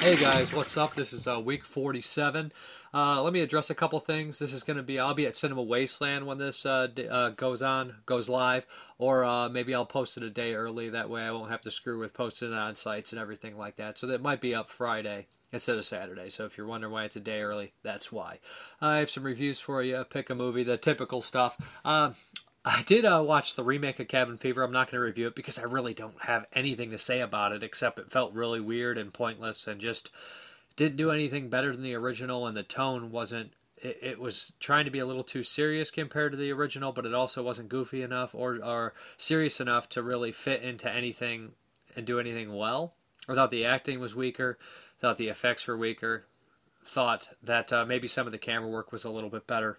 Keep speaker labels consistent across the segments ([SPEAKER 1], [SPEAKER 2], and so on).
[SPEAKER 1] Hey guys, what's up? This is uh, week 47. Uh, let me address a couple things. This is going to be, I'll be at Cinema Wasteland when this uh, d- uh, goes on, goes live, or uh, maybe I'll post it a day early. That way I won't have to screw with posting it on sites and everything like that. So that might be up Friday instead of Saturday. So if you're wondering why it's a day early, that's why. I have some reviews for you. Pick a movie, the typical stuff. Uh, I did uh, watch the remake of Cabin Fever. I'm not going to review it because I really don't have anything to say about it except it felt really weird and pointless and just didn't do anything better than the original. And the tone wasn't. It, it was trying to be a little too serious compared to the original, but it also wasn't goofy enough or, or serious enough to really fit into anything and do anything well. I thought the acting was weaker. Thought the effects were weaker. Thought that uh, maybe some of the camera work was a little bit better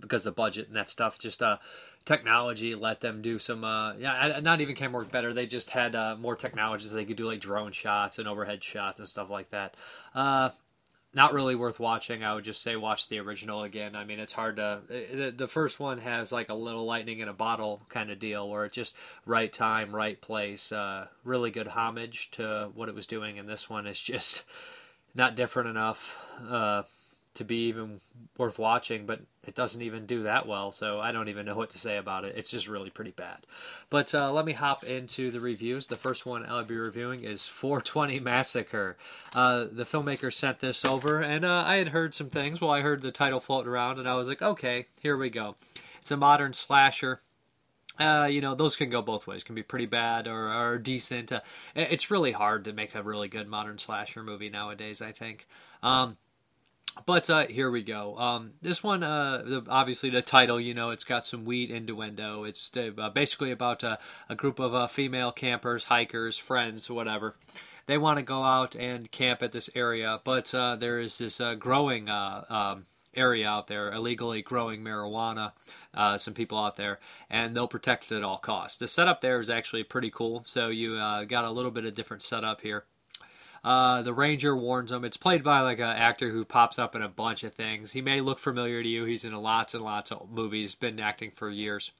[SPEAKER 1] because the budget and that stuff just uh technology let them do some uh yeah not even camera work better they just had uh, more technologies so they could do like drone shots and overhead shots and stuff like that uh not really worth watching. I would just say watch the original again. I mean, it's hard to. The, the first one has like a little lightning in a bottle kind of deal, where it's just right time, right place. Uh, really good homage to what it was doing, and this one is just not different enough. Uh, to be even worth watching, but it doesn't even do that well, so I don't even know what to say about it. It's just really pretty bad. But uh, let me hop into the reviews. The first one I'll be reviewing is 420 Massacre. Uh, the filmmaker sent this over, and uh, I had heard some things. Well, I heard the title floating around, and I was like, okay, here we go. It's a modern slasher. Uh, you know, those can go both ways. Can be pretty bad or, or decent. Uh, it's really hard to make a really good modern slasher movie nowadays. I think. Um, but uh, here we go. Um, this one, uh, obviously, the title, you know, it's got some weed innuendo. It's uh, basically about uh, a group of uh, female campers, hikers, friends, whatever. They want to go out and camp at this area, but uh, there is this growing um, area out there, illegally growing marijuana. Uh, some people out there, and they'll protect it at all costs. The setup there is actually pretty cool. So you uh, got a little bit of different setup here. Uh, the ranger warns him. It's played by like an actor who pops up in a bunch of things. He may look familiar to you. He's in lots and lots of movies. Been acting for years.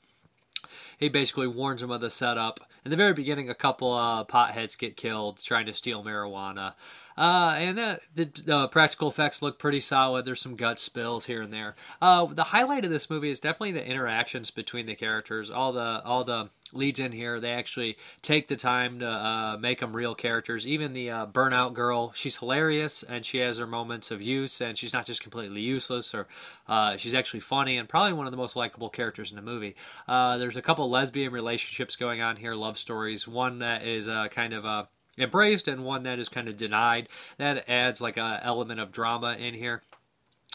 [SPEAKER 1] He basically warns him of the setup. In the very beginning, a couple uh, potheads get killed trying to steal marijuana. Uh, and uh, the uh, practical effects look pretty solid. There's some gut spills here and there. Uh, the highlight of this movie is definitely the interactions between the characters. All the all the leads in here, they actually take the time to uh, make them real characters. Even the uh, burnout girl, she's hilarious and she has her moments of use, and she's not just completely useless. Or she's actually funny and probably one of the most likable characters in the movie. there's a couple lesbian relationships going on here, love stories. One that is kind of a embraced and one that is kind of denied. That adds like a element of drama in here.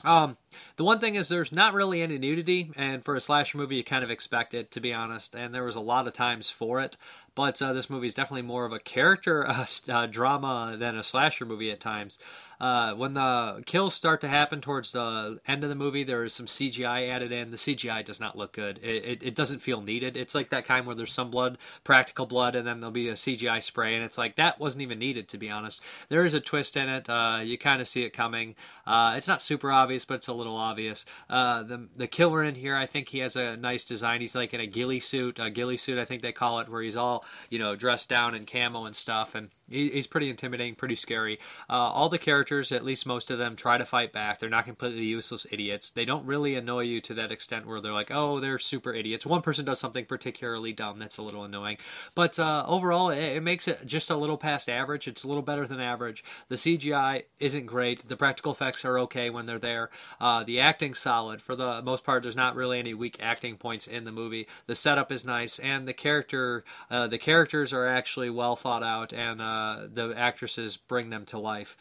[SPEAKER 1] Um, the one thing is there's not really any nudity, and for a slasher movie, you kind of expect it, to be honest. And there was a lot of times for it, but uh, this movie is definitely more of a character uh, uh, drama than a slasher movie at times. Uh, when the kills start to happen towards the end of the movie, there is some CGI added in. The CGI does not look good. It, it, it, doesn't feel needed. It's like that kind where there's some blood, practical blood, and then there'll be a CGI spray, and it's like that wasn't even needed, to be honest. There is a twist in it. Uh, you kind of see it coming. Uh, it's not super obvious, but it's a little obvious. Uh, the the killer in here, I think he has a nice design. He's like in a ghillie suit, a ghillie suit, I think they call it, where he's all you know dressed down in camo and stuff, and he, he's pretty intimidating, pretty scary. Uh, all the characters, at least most of them, try to fight back. They're not completely useless idiots. They don't really annoy you to that extent where they're like, oh, they're super idiots. One person does something particularly dumb that's a little annoying, but uh, overall, it, it, makes it just a little past average. It's a little better than average. The CGI isn't great. The practical effects are okay when they're there. Uh, the acting's solid for the most part. There's not really any weak acting points in the movie. The setup is nice, and the character, uh, the characters are actually well thought out and uh, uh, the actresses bring them to life.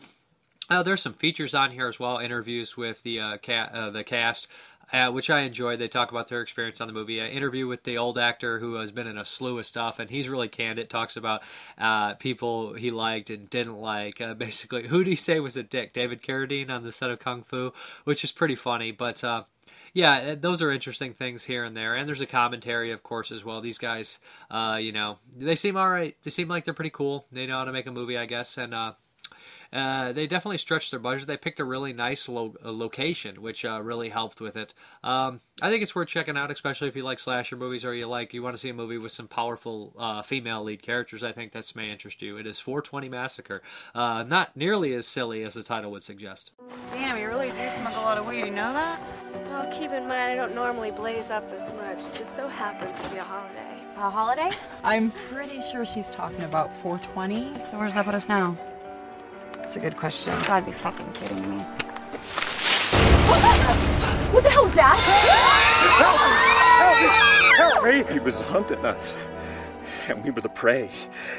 [SPEAKER 1] Uh, there's some features on here as well, interviews with the uh, ca- uh, the cast. Uh, which I enjoyed. They talk about their experience on the movie. An interview with the old actor who has been in a slew of stuff, and he's really candid. Talks about uh, people he liked and didn't like. Uh, basically, who do you say was a dick? David Carradine on the set of Kung Fu, which is pretty funny. But yeah, uh, those are interesting things here and there. And there's a commentary, of course, as well. These guys, uh, you know, they seem all right. They seem like they're pretty cool. They know how to make a movie, I guess. And uh, uh, they definitely stretched their budget. They picked a really nice lo- location, which uh, really helped with it. Um, I think it's worth checking out, especially if you like slasher movies or you like you want to see a movie with some powerful uh, female lead characters. I think this may interest you. It is 420 Massacre, uh, not nearly as silly as the title would suggest.
[SPEAKER 2] Damn, you really do smoke a lot of weed. You know that?
[SPEAKER 3] Well, keep in mind I don't normally blaze up this much. It just so happens to be a holiday.
[SPEAKER 2] A holiday?
[SPEAKER 4] I'm pretty sure she's talking about 420.
[SPEAKER 2] So where's that put us now?
[SPEAKER 4] That's a good question.
[SPEAKER 2] You gotta be fucking kidding me.
[SPEAKER 3] What the hell was that?
[SPEAKER 5] Help me! He was hunting us. And we were the prey.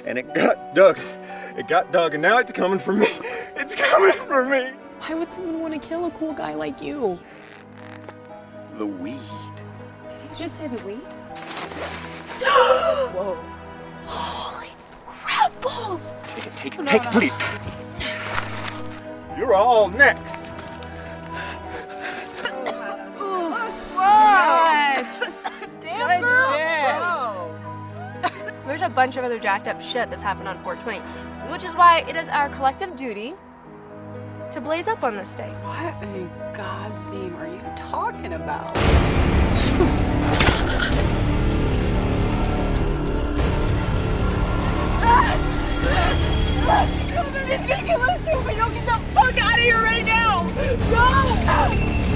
[SPEAKER 5] And it got Doug. It got Doug, and now it's coming for me. It's coming for me.
[SPEAKER 4] Why would someone want to kill a cool guy like you?
[SPEAKER 5] The weed.
[SPEAKER 2] Did he just say the weed?
[SPEAKER 4] Whoa.
[SPEAKER 3] Oh, Holy balls!
[SPEAKER 5] Take it, take it, take it, please. You're all next.
[SPEAKER 2] Good shit.
[SPEAKER 3] There's a bunch of other jacked up shit that's happened on 420, which is why it is our collective duty to blaze up on this day.
[SPEAKER 4] What in God's name are you talking about?
[SPEAKER 3] He's gonna kill us too if we don't get the fuck out of here right now! Go!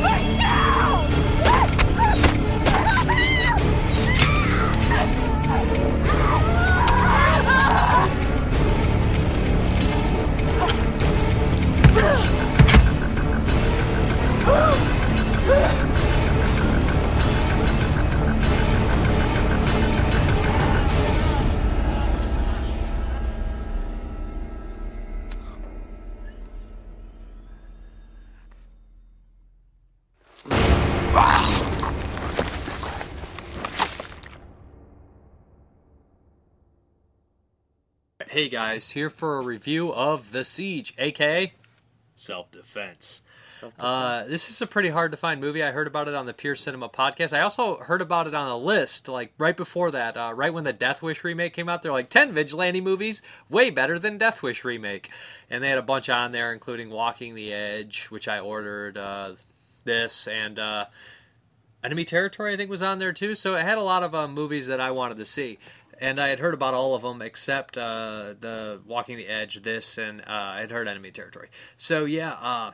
[SPEAKER 3] Michelle!
[SPEAKER 1] Hey guys, here for a review of The Siege, aka Self Defense. Uh, this is a pretty hard to find movie. I heard about it on the Pure Cinema podcast. I also heard about it on a list, like right before that, uh, right when the Death Wish remake came out. They're like 10 vigilante movies, way better than Death Wish remake. And they had a bunch on there, including Walking the Edge, which I ordered, uh, this, and uh, Enemy Territory, I think, was on there too. So it had a lot of uh, movies that I wanted to see. And I had heard about all of them except uh, the Walking the Edge, this, and uh, I had heard Enemy Territory. So yeah, uh,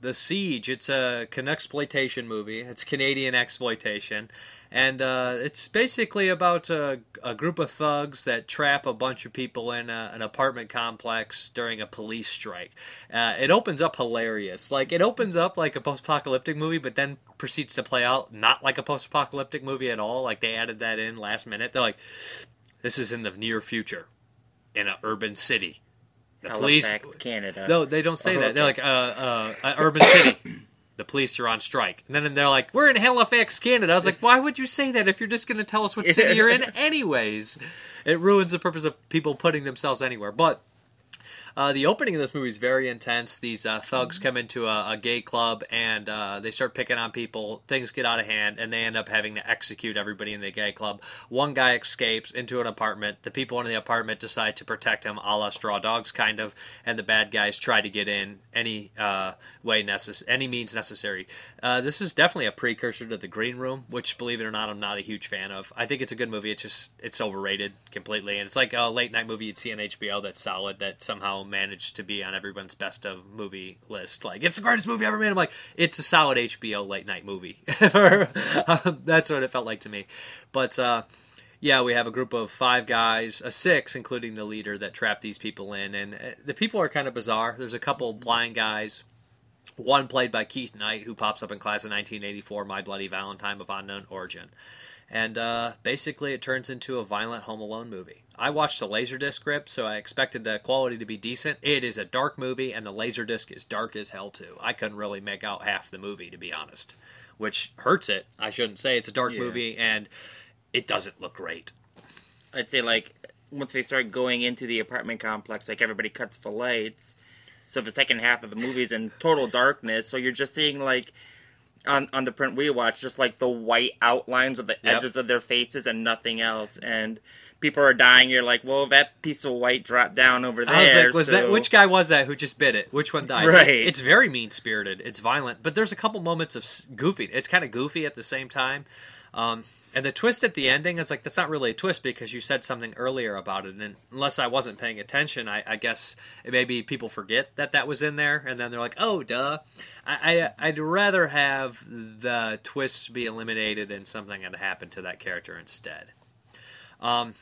[SPEAKER 1] The Siege. It's a exploitation movie. It's Canadian exploitation, and uh, it's basically about a, a group of thugs that trap a bunch of people in a, an apartment complex during a police strike. Uh, it opens up hilarious. Like it opens up like a post-apocalyptic movie, but then proceeds to play out not like a post-apocalyptic movie at all. Like they added that in last minute. They're like, "This is in the near future, in an urban city." The
[SPEAKER 6] Halifax, Canada.
[SPEAKER 1] no, they don't say
[SPEAKER 6] Oh,
[SPEAKER 1] that. They're like, uh, uh, uh, urban city. The police are on strike. And then they're like, we're in Halifax, Canada. I was like, why would you say that if you're just going to tell us what city you're in anyways? It ruins the purpose of people putting themselves anywhere. But uh, the opening of this movie is very intense. These uh, thugs come into a, a gay club and uh, they start picking on people. Things get out of hand, and they end up having to execute everybody in the gay club. One guy escapes into an apartment. The people in the apartment decide to protect him, a la Straw Dogs, kind of, and the bad guys try to get in any uh, way necess- any means necessary. Uh, this is definitely a precursor to The Green Room, which, believe it or not, I'm not a huge fan of. I think it's a good movie. It's just it's overrated completely, and it's like a late night movie you'd see on HBO that's solid that somehow managed to be on everyone's best of movie list. Like it's the greatest movie ever made. I'm like, it's a solid HBO late night movie. that's what it felt like to me. But uh, yeah, we have a group of five guys, a six, including the leader, that trap these people in, and uh, the people are kind of bizarre. There's a couple blind guys. One played by Keith Knight, who pops up in class of 1984, My Bloody Valentine of Unknown Origin. And uh, basically, it turns into a violent Home Alone movie. I watched the Laserdisc script, so I expected the quality to be decent. It is a dark movie, and the Laserdisc is dark as hell, too. I couldn't really make out half the movie, to be honest, which hurts it. I shouldn't say it's a dark
[SPEAKER 6] Yeah.
[SPEAKER 1] movie, and it doesn't look great.
[SPEAKER 6] I'd say like once they start going into the apartment complex, like everybody cuts for lights. So the second half of the movie is in total darkness. So you're just seeing like on on the print we watch, just like the white outlines of the
[SPEAKER 1] Yep.
[SPEAKER 6] edges of their faces and nothing else. And people are dying. You're like, well, that piece of white dropped down over there.
[SPEAKER 1] I was like, was
[SPEAKER 6] so-
[SPEAKER 1] that which guy was that who just bit it? Which one died?
[SPEAKER 6] Right.
[SPEAKER 1] It's very mean spirited. It's violent, but there's a couple moments of goofy. It's kind of goofy at the same time. Um, and the twist at the ending is like that's not really a twist because you said something earlier about it, and unless I wasn't paying attention, I, I guess maybe people forget that that was in there, and then they're like, "Oh, duh." I, I I'd rather have the twists be eliminated and something had happened to that character instead. Um,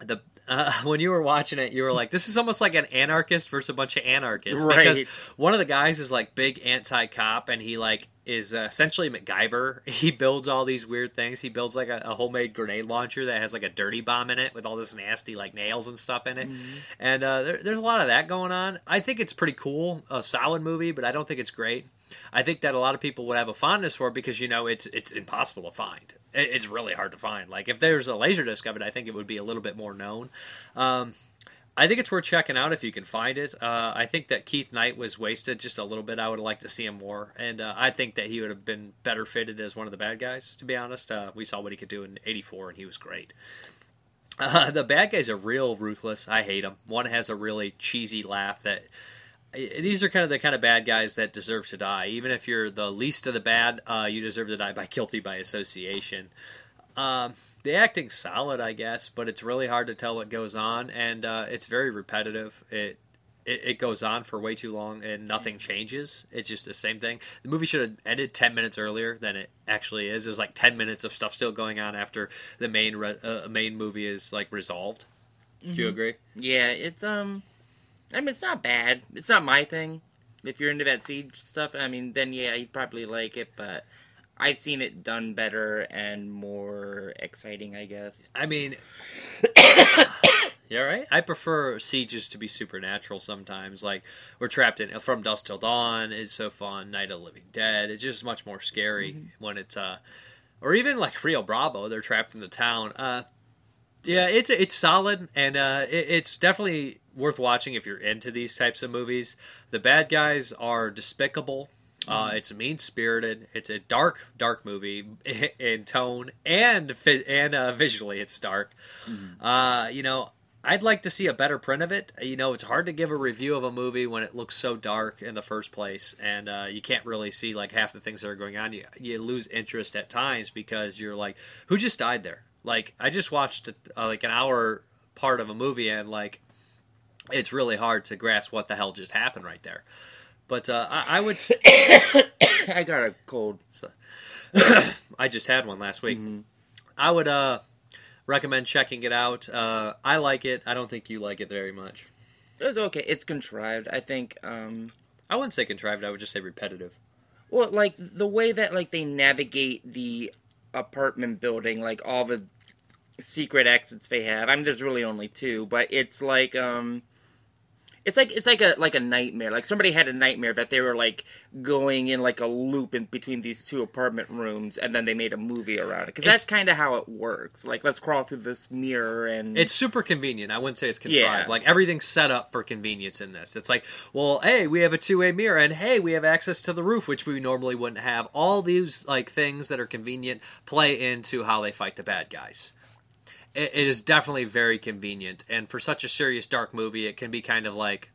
[SPEAKER 1] the uh, when you were watching it, you were like, "This is almost like an anarchist versus a bunch of anarchists."
[SPEAKER 6] Right.
[SPEAKER 1] Because one of the guys is like big anti-cop, and he like is uh, essentially MacGyver. He builds all these weird things. He builds like a, a homemade grenade launcher that has like a dirty bomb in it with all this nasty like nails and stuff in it. And uh, there, there's a lot of that going on. I think it's pretty cool, a solid movie, but I don't think it's great. I think that a lot of people would have a fondness for it because you know it's it's impossible to find. It- It's really hard to find. Like if there's a laser disc of it, I think it would be a little bit more known. Um, I think it's worth checking out if you can find it. Uh, I think that Keith Knight was wasted just a little bit. I would like to see him more, and uh, I think that he would have been better fitted as one of the bad guys. To be honest, uh, we saw what he could do in '84, and he was great. Uh, the bad guys are real ruthless. I hate them. One has a really cheesy laugh that. These are kind of the kind of bad guys that deserve to die. Even if you're the least of the bad, uh, you deserve to die by guilty by association. Um, the acting's solid, I guess, but it's really hard to tell what goes on, and uh, it's very repetitive. It, it it goes on for way too long, and nothing changes. It's just the same thing. The movie should have ended ten minutes earlier than it actually is. There's like ten minutes of stuff still going on after the main re- uh, main movie is like resolved. Do you agree?
[SPEAKER 6] Yeah, it's um, I mean, it's not bad. It's not my thing. If you're into that siege stuff, I mean, then yeah, you'd probably like it. But I've seen it done better and more exciting, I guess.
[SPEAKER 1] I mean, yeah, right. I prefer sieges to be supernatural sometimes. Like we're trapped in From Dusk Till Dawn is so fun. Night of the Living Dead. It's just much more scary when it's uh, or even like Rio Bravo. They're trapped in the town. Uh, yeah, it's it's solid and uh, it, it's definitely worth watching if you're into these types of movies. The bad guys are despicable. Uh, it's mean spirited. It's a dark, dark movie in tone and and uh, visually. It's dark. Uh, you know, I'd like to see a better print of it. You know, it's hard to give a review of a movie when it looks so dark in the first place, and uh, you can't really see like half the things that are going on. You you lose interest at times because you're like, who just died there? Like, I just watched uh, like an hour part of a movie, and like, it's really hard to grasp what the hell just happened right there. But uh, I, I would. s-
[SPEAKER 6] I got a cold.
[SPEAKER 1] I just had one last week. I would uh, recommend checking it out. Uh, I like it. I don't think you like it very much.
[SPEAKER 6] It was okay. It's contrived. I think. um
[SPEAKER 1] I wouldn't say contrived. I would just say repetitive.
[SPEAKER 6] Well, like the way that like they navigate the apartment building, like all the secret exits they have. I mean, there's really only two, but it's like um, it's like it's like a like a nightmare. Like somebody had a nightmare that they were like going in like a loop in between these two apartment rooms, and then they made a movie around it. Because that's kind of how it works. Like let's crawl through this mirror and
[SPEAKER 1] It's super convenient. I wouldn't say it's contrived.
[SPEAKER 6] Yeah.
[SPEAKER 1] Like everything's set up for convenience in this. It's like, well, hey, we have a two-way mirror, and hey, we have access to the roof, which we normally wouldn't have. All these like things that are convenient play into how they fight the bad guys. It, it is definitely very convenient, and for such a serious dark movie, it can be kind of like.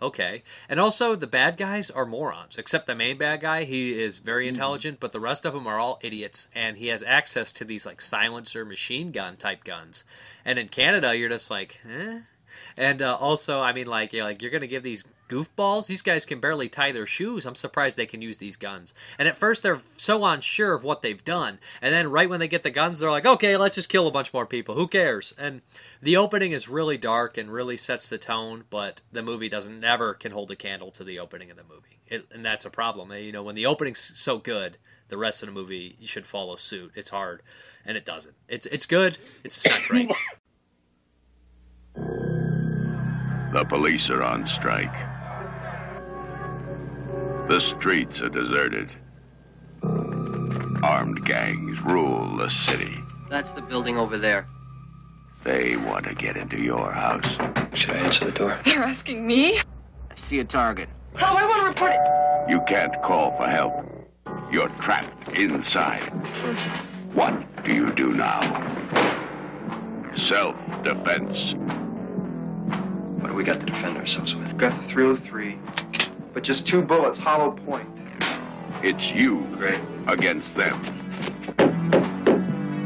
[SPEAKER 1] Okay. And also, the bad guys are morons, except the main bad guy. He is very intelligent, but the rest of them are all idiots. And he has access to these, like, silencer machine gun type guns. And in Canada, you're just like, eh? And uh, also, I mean, like, you're, like, you're to give these goofballs? These guys can barely tie their shoes. I'm surprised they can use these guns. And at first, they're so unsure of what they've done. And then, right when they get the guns, they're like, okay, let's just kill a bunch more people. Who cares? And the opening is really dark and really sets the tone, but the movie doesn't never can hold a candle to the opening of the movie. It, and that's a problem. You know, when the opening's so good, the rest of the movie should follow suit. It's hard, and it doesn't. It's it's good. It's not great.
[SPEAKER 7] The police are on strike. The streets are deserted. Armed gangs rule the city.
[SPEAKER 8] That's the building over there.
[SPEAKER 7] They want to get into your house.
[SPEAKER 8] Should I answer the door?
[SPEAKER 2] You're asking me?
[SPEAKER 8] I see a target.
[SPEAKER 2] How do I want to report it?
[SPEAKER 7] You can't call for help. You're trapped inside. What do you do now? self-defense.
[SPEAKER 8] What do we got to defend ourselves with?
[SPEAKER 9] Got the 303, but just two bullets, hollow point.
[SPEAKER 7] It's you
[SPEAKER 8] Great.
[SPEAKER 7] against them.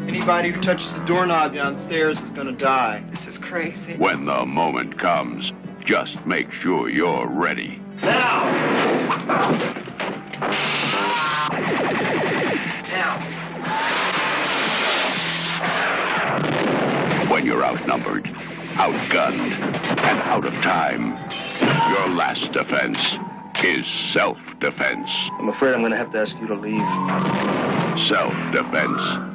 [SPEAKER 9] Anybody who touches the doorknob downstairs is gonna die.
[SPEAKER 2] This is crazy.
[SPEAKER 7] When the moment comes, just make sure you're ready. Now! Now when you're outnumbered, outgunned, and out of time, your last defense is self-defense.
[SPEAKER 8] I'm afraid I'm going to have to ask you to leave.
[SPEAKER 7] Self-defense.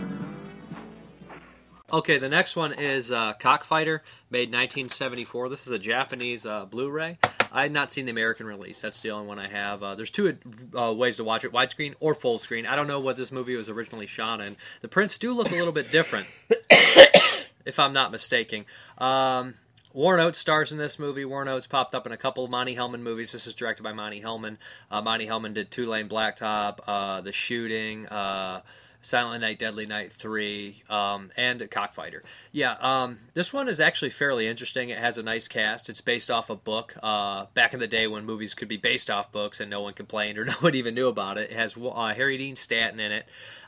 [SPEAKER 1] Okay, the next one is uh, Cockfighter, made 1974. This is a Japanese uh, Blu-ray. I had not seen the American release. That's the only one I have. Uh, there's two uh, ways to watch it: widescreen or full screen. I don't know what this movie was originally shot in. The prints do look a little bit different, if I'm not mistaken. Um, Warren Oates stars in this movie. Warren Oates popped up in a couple of Monte Hellman movies. This is directed by Monte Hellman. Uh, Monte Hellman did Two Lane Blacktop, uh, The Shooting, uh, Silent Night, Deadly Night 3, um, and Cockfighter. Yeah, um, this one is actually fairly interesting. It has a nice cast. It's based off a book. Uh, back in the day when movies could be based off books and no one complained or no one even knew about it, it has uh, Harry Dean Stanton in it.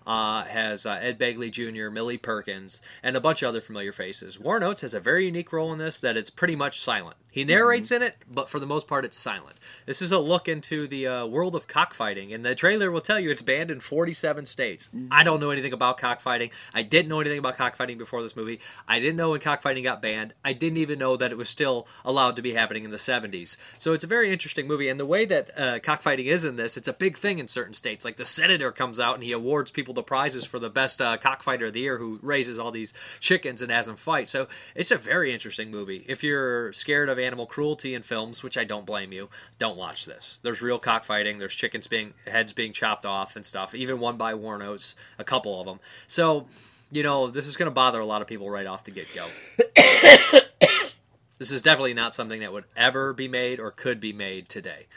[SPEAKER 1] Uh, has uh, Ed Begley Jr., Millie Perkins, and a bunch of other familiar faces. Warren Oates has a very unique role in this that it's pretty much silent. He narrates in it, but for the most part, it's silent. This is a look into the uh, world of cockfighting, and the trailer will tell you it's banned in 47 states. I don't know anything about cockfighting. I didn't know anything about cockfighting before this movie. I didn't know when cockfighting got banned. I didn't even know that it was still allowed to be happening in the 70s. So it's a very interesting movie, and the way that uh, cockfighting is in this, it's a big thing in certain states. Like the senator comes out and he awards people the prizes for the best uh, cockfighter of the year who raises all these chickens and has them fight. So it's a very interesting movie. If you're scared of animal cruelty in films, which I don't blame you, don't watch this. There's real cockfighting. There's chickens being heads being chopped off and stuff. Even one by Warren a couple of them. So you know this is going to bother a lot of people right off the get go. this is definitely not something that would ever be made or could be made today.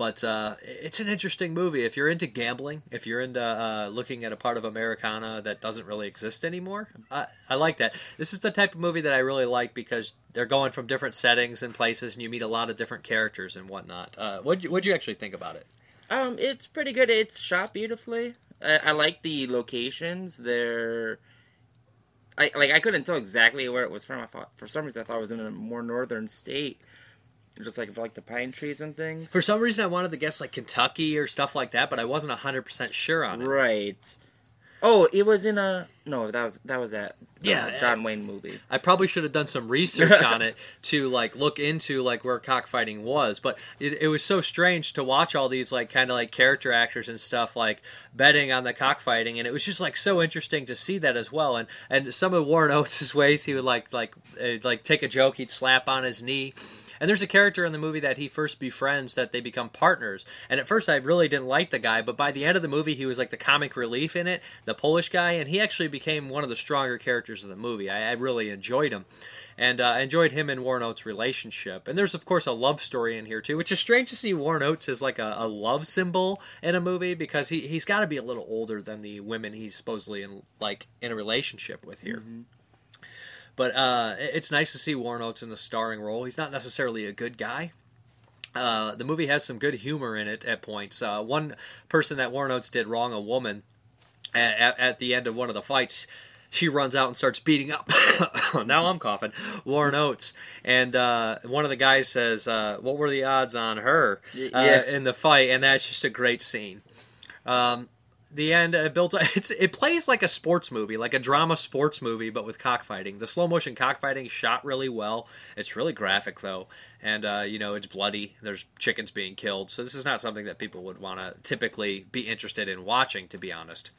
[SPEAKER 1] But uh, it's an interesting movie. If you're into gambling, if you're into uh, looking at a part of Americana that doesn't really exist anymore, I, I like that. This is the type of movie that I really like because they're going from different settings and places, and you meet a lot of different characters and whatnot. Uh, what'd, you, actually think about it?
[SPEAKER 6] Um, it's pretty good. It's shot beautifully. I, I like the locations. They're, I like. I couldn't tell exactly where it was from. I thought for some reason I thought it was in a more northern state, just like for like the pine trees and things.
[SPEAKER 1] For some reason, I wanted to guess like Kentucky or stuff like that, but I wasn't hundred percent sure on it.
[SPEAKER 6] Right. Oh, it was in a no. That was that was that. uh,
[SPEAKER 1] Yeah,
[SPEAKER 6] John Wayne movie.
[SPEAKER 1] I probably should have done some research on it to like look into like where cockfighting was, but it, it was so strange to watch all these like kind of like character actors and stuff like betting on the cockfighting, and it was just like so interesting to see that as well. And and some of Warren Oates' ways, he would like like uh, like take a joke, he'd slap on his knee. And there's a character in the movie that he first befriends that they become partners. And at first, I really didn't like the guy, but by the end of the movie, he was like the comic relief in it, the Polish guy, and he actually became one of the stronger characters of the movie. I, I really enjoyed him. And uh, I enjoyed him and Warren Oates' relationship. And there's, of course, a love story in here, too, which is strange to see Warren Oates as like a, a love symbol in a movie because he, he's got to be a little older than the women he's supposedly in, like, in a relationship with here. But uh, it's nice to see Warren Oates in the starring role. He's not necessarily a good guy. Uh, the movie has some good humor in it at points. Uh, one person that Warren Oates did wrong, a woman, at, at, the end of one of the fights, she runs out and starts beating up. now I'm coughing. Warren Oates, and uh, one of the guys says, uh, "What were the odds on her uh,
[SPEAKER 6] yeah.
[SPEAKER 1] in the fight?" And that's just a great scene. Um, the end it builds it's it plays like a sports movie like a drama sports movie but with cockfighting. The slow motion cockfighting shot really well. It's really graphic though. And uh, you know it's bloody. There's chickens being killed. So this is not something that people would want to typically be interested in watching to be honest.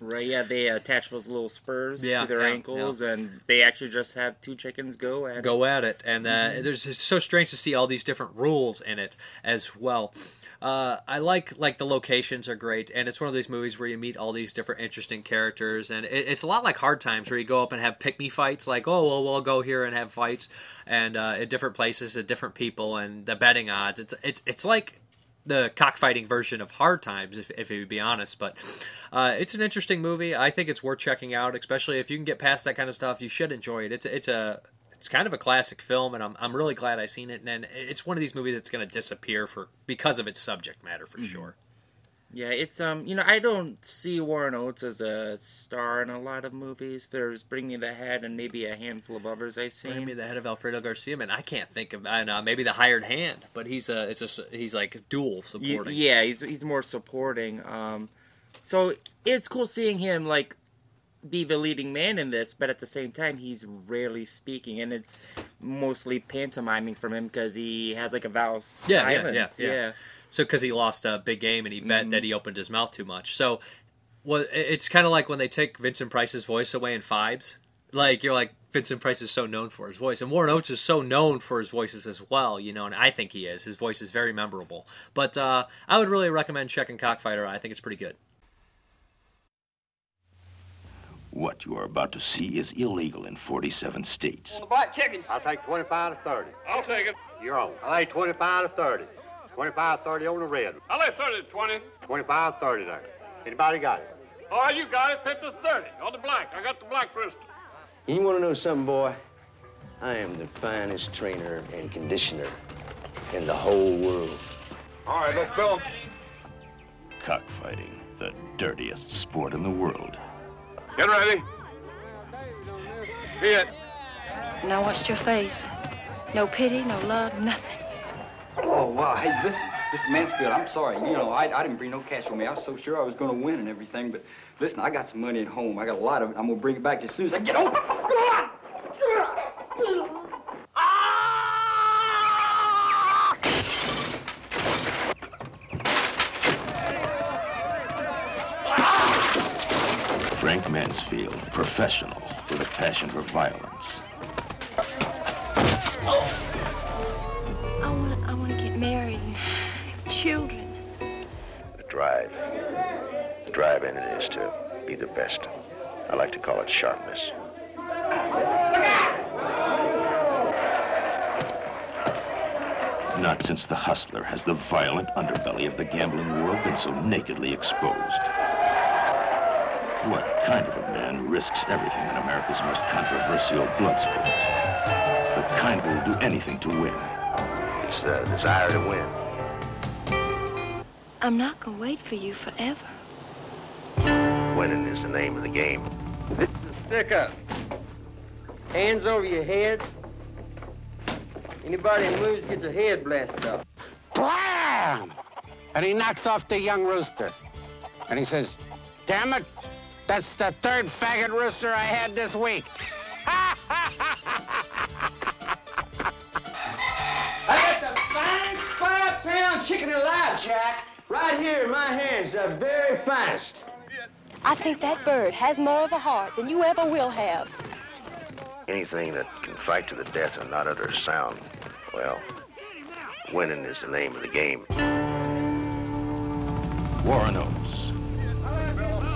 [SPEAKER 6] Right. Yeah, they attach those little spurs
[SPEAKER 1] Yeah,
[SPEAKER 6] to their
[SPEAKER 1] yeah,
[SPEAKER 6] ankles, and they actually just have two chickens go at it.
[SPEAKER 1] go at it. And uh,
[SPEAKER 6] Mhm.
[SPEAKER 1] there's it's so strange to see all these different rules in it as well uh, I like like the locations are great, and it's one of these movies where you meet all these different interesting characters, and it, it's a lot like Hard Times where you go up and have pick me fights, like oh well we'll go here and have fights, and uh, at different places at different people and the betting odds. It's it's it's like the cockfighting version of Hard Times, if if you be honest. But uh, it's an interesting movie. I think it's worth checking out, especially if you can get past that kind of stuff. You should enjoy it. It's it's a it's kind of a classic film, and I'm I'm really glad I seen it. And it's one of these movies that's going to disappear for because of its subject matter for mm-hmm. sure.
[SPEAKER 6] Yeah, it's um, you know, I don't see Warren Oates as a star in a lot of movies. There's Bring Me the Head and maybe a handful of others I've seen.
[SPEAKER 1] Bring Me the Head of Alfredo Garcia, man. I can't think of, I know, maybe the Hired Hand, but he's a, it's a, he's like dual supporting.
[SPEAKER 6] Yeah, he's he's more supporting. Um, so it's cool seeing him like be the leading man in this, but at the same time, he's rarely speaking, and it's mostly pantomiming from him because he has like a vowel
[SPEAKER 1] yeah, silence. Yeah, yeah, yeah. yeah. So because he lost a big game and he bet mm-hmm. that he opened his mouth too much. So, well, it's kind of like when they take Vincent Price's voice away in Phibes. Like you're like Vincent Price is so known for his voice, and Warren Oates is so known for his voices as well. You know, and I think he is. His voice is very memorable. But uh, I would really recommend checking Cockfighter. I think it's pretty good.
[SPEAKER 7] What you are about to see is illegal in 47 states.
[SPEAKER 2] black chicken.
[SPEAKER 10] I'll take 25 to 30.
[SPEAKER 2] I'll take it.
[SPEAKER 10] You're on. I'll take 25 to 30. 25 30 on the red.
[SPEAKER 2] I'll lay 30 to 20.
[SPEAKER 10] 25 30 there. Anybody got it?
[SPEAKER 2] Oh, you got it. 50 to 30 on the black. I got the black crystal.
[SPEAKER 10] You want to know something, boy? I am the finest trainer and conditioner in the whole world.
[SPEAKER 2] All right, let's go.
[SPEAKER 7] Cockfighting, the dirtiest sport in the world.
[SPEAKER 2] Get ready. Be it.
[SPEAKER 11] Now watch your face. No pity, no love, nothing.
[SPEAKER 12] Oh, wow. Hey, listen, Mr. Mansfield, I'm sorry. You know, I, I didn't bring no cash with me. I was so sure I was going to win and everything. But listen, I got some money at home. I got a lot of it. I'm going to bring it back as soon as I get home.
[SPEAKER 7] Frank Mansfield, professional with a passion for violence. Oh.
[SPEAKER 11] I want to I wanna get married and have children.
[SPEAKER 10] The drive. The drive in it is to be the best. I like to call it sharpness.
[SPEAKER 7] Not since the hustler has the violent underbelly of the gambling world been so nakedly exposed. What kind of a man risks everything in America's most controversial blood sport? The kind who will do anything to win.
[SPEAKER 10] It's the desire to win.
[SPEAKER 11] I'm not gonna wait for you forever.
[SPEAKER 10] Winning is the name of the game.
[SPEAKER 9] This is a stick up. Hands over your heads. Anybody who moves gets a head blasted off.
[SPEAKER 13] Blam! And he knocks off the young rooster. And he says, damn it, that's the third faggot rooster I had this week. I
[SPEAKER 9] got the finest five-pound chicken alive, Jack. Right here in my hands, the very finest.
[SPEAKER 11] I think that bird has more of a heart than you ever will have.
[SPEAKER 10] Anything that can fight to the death and not utter a sound, well, winning is the name of the game.
[SPEAKER 7] Warren Oates.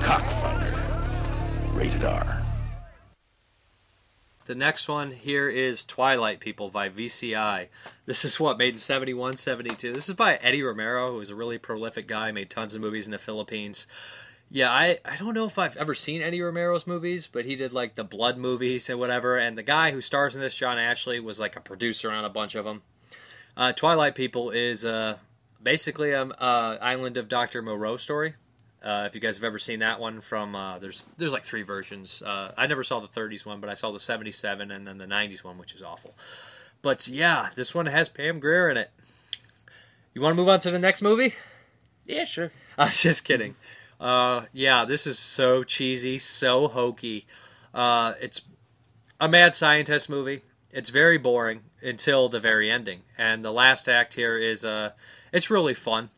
[SPEAKER 7] Cockfighter. Rated R.
[SPEAKER 1] The next one here is Twilight People by VCI. This is what, made in 71, 72. This is by Eddie Romero, who is a really prolific guy, made tons of movies in the Philippines. Yeah, I, I don't know if I've ever seen Eddie Romero's movies, but he did like the Blood movies and whatever. And the guy who stars in this, John Ashley, was like a producer on a bunch of them. Uh, Twilight People is uh, basically an uh, Island of Dr. Moreau story. Uh, if you guys have ever seen that one from uh, there's there's like three versions. Uh, I never saw the 30s one, but I saw the 77 and then the 90s one, which is awful. But yeah, this one has Pam Grier in it. You want to move on to the next movie?
[SPEAKER 6] Yeah, sure.
[SPEAKER 1] I was just kidding. Uh, yeah, this is so cheesy, so hokey. Uh, it's a mad scientist movie. It's very boring until the very ending, and the last act here is uh, it's really fun.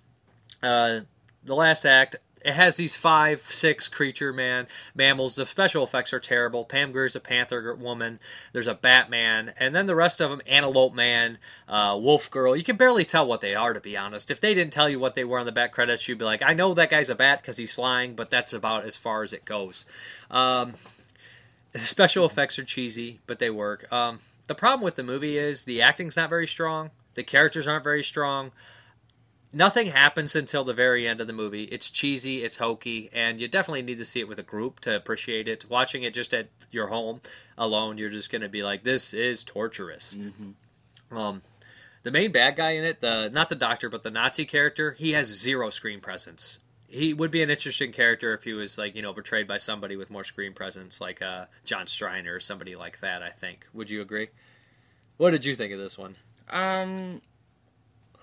[SPEAKER 1] Uh, the last act it has these five, six creature man mammals. The special effects are terrible. Pam Grier's a panther woman. There's a Batman, and then the rest of them: Antelope Man, uh, Wolf Girl. You can barely tell what they are, to be honest. If they didn't tell you what they were on the back credits, you'd be like, "I know that guy's a bat because he's flying," but that's about as far as it goes. Um, the special effects are cheesy, but they work. Um, the problem with the movie is the acting's not very strong. The characters aren't very strong nothing happens until the very end of the movie. It's cheesy, it's hokey, and you definitely need to see it with a group to appreciate it. Watching it just at your home alone, you're just going to be like, "This is torturous." Um, the main bad guy in it, the not the doctor, but the Nazi character, he has zero screen presence. He would be an interesting character if he was like you know portrayed by somebody with more screen presence, like uh, John Steiner or somebody like that. I think. Would you agree? What did you think of this one?
[SPEAKER 6] Um,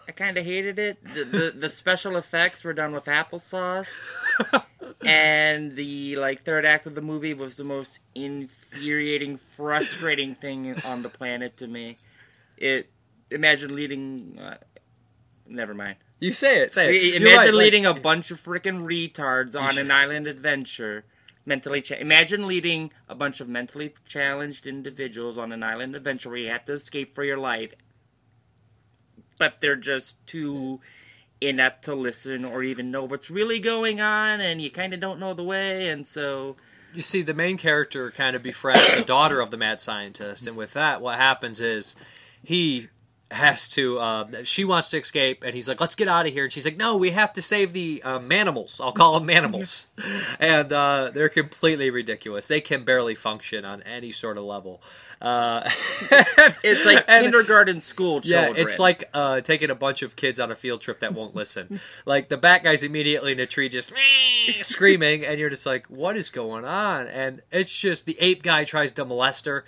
[SPEAKER 6] I kind of hated it. The, the the special effects were done with applesauce, and the like third act of the movie was the most infuriating, frustrating thing on the planet to me. It imagine leading. Uh, never mind.
[SPEAKER 1] You say it. Say it.
[SPEAKER 6] Imagine
[SPEAKER 1] right, like-
[SPEAKER 6] leading a bunch of freaking retards on an island adventure. Mentally, cha- imagine leading a bunch of mentally challenged individuals on an island adventure where you have to escape for your life, but they're just too inept to listen or even know what's really going on, and you kind of don't know the way, and so
[SPEAKER 1] you see the main character kind of befriends the daughter of the mad scientist and with that what happens is he has to uh, she wants to escape and he's like let's get out of here and she's like no we have to save the um, manimals i'll call them manimals and uh, they're completely ridiculous they can barely function on any sort of level uh,
[SPEAKER 6] it's like
[SPEAKER 1] and-
[SPEAKER 6] kindergarten school children.
[SPEAKER 1] yeah, it's like uh, taking a bunch of kids on a field trip that won't listen. like the bat guy's immediately in a tree just screaming, and you're just like, "What is going on?" And it's just the ape guy tries to molest her.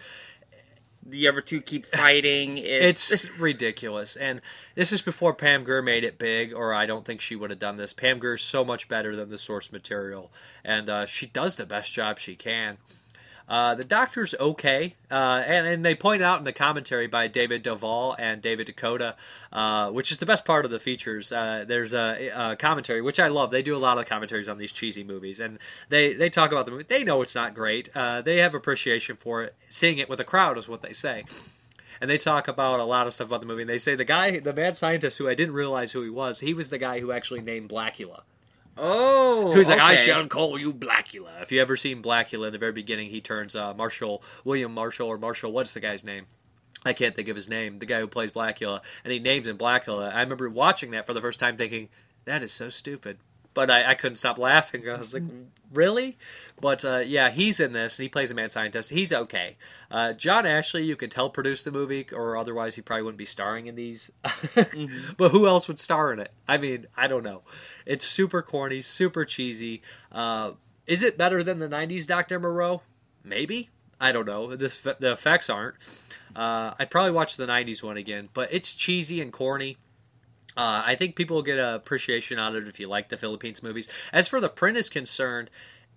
[SPEAKER 6] The other two keep fighting.
[SPEAKER 1] It's ridiculous, and this is before Pam Grier made it big, or I don't think she would have done this. Pam Grier is so much better than the source material, and uh, she does the best job she can. Uh, the Doctor's okay, uh, and and they point out in the commentary by David Del Valle and David DeCoteau, uh, which is the best part of the features. Uh, there's a, a commentary which I love. They do a lot of commentaries on these cheesy movies, and they they talk about the movie. They know it's not great. Uh, they have appreciation for it. Seeing it with a crowd is what they say and they talk about a lot of stuff about the movie. And they say the guy, the mad scientist, who I didn't realize who he was, he was the guy who actually named Blacula.
[SPEAKER 6] Oh,
[SPEAKER 1] Who's like, I shall call you Blacula. If you ever seen Blacula in the very beginning, he turns uh, Marshall William Marshall or Marshall. What's the guy's name? I can't think of his name. The guy who plays Blacula, and he names him Blacula. I remember watching that for the first time, thinking that is so stupid. But I, I couldn't stop laughing. I was like, really? But uh, yeah, he's in this, and he plays a mad scientist. He's okay. Uh, John Ashley, you could tell produced the movie, or otherwise he probably wouldn't be starring in these. But who else would star in it? I mean, I don't know. It's super corny, super cheesy. Uh, is it better than the '90s Doctor Moreau? Maybe. I don't know. This the effects aren't. Uh, I'd probably watch the '90s one again, but it's cheesy and corny. Uh, I think people will get an appreciation out of it if you like the Philippines movies. As for the print is concerned,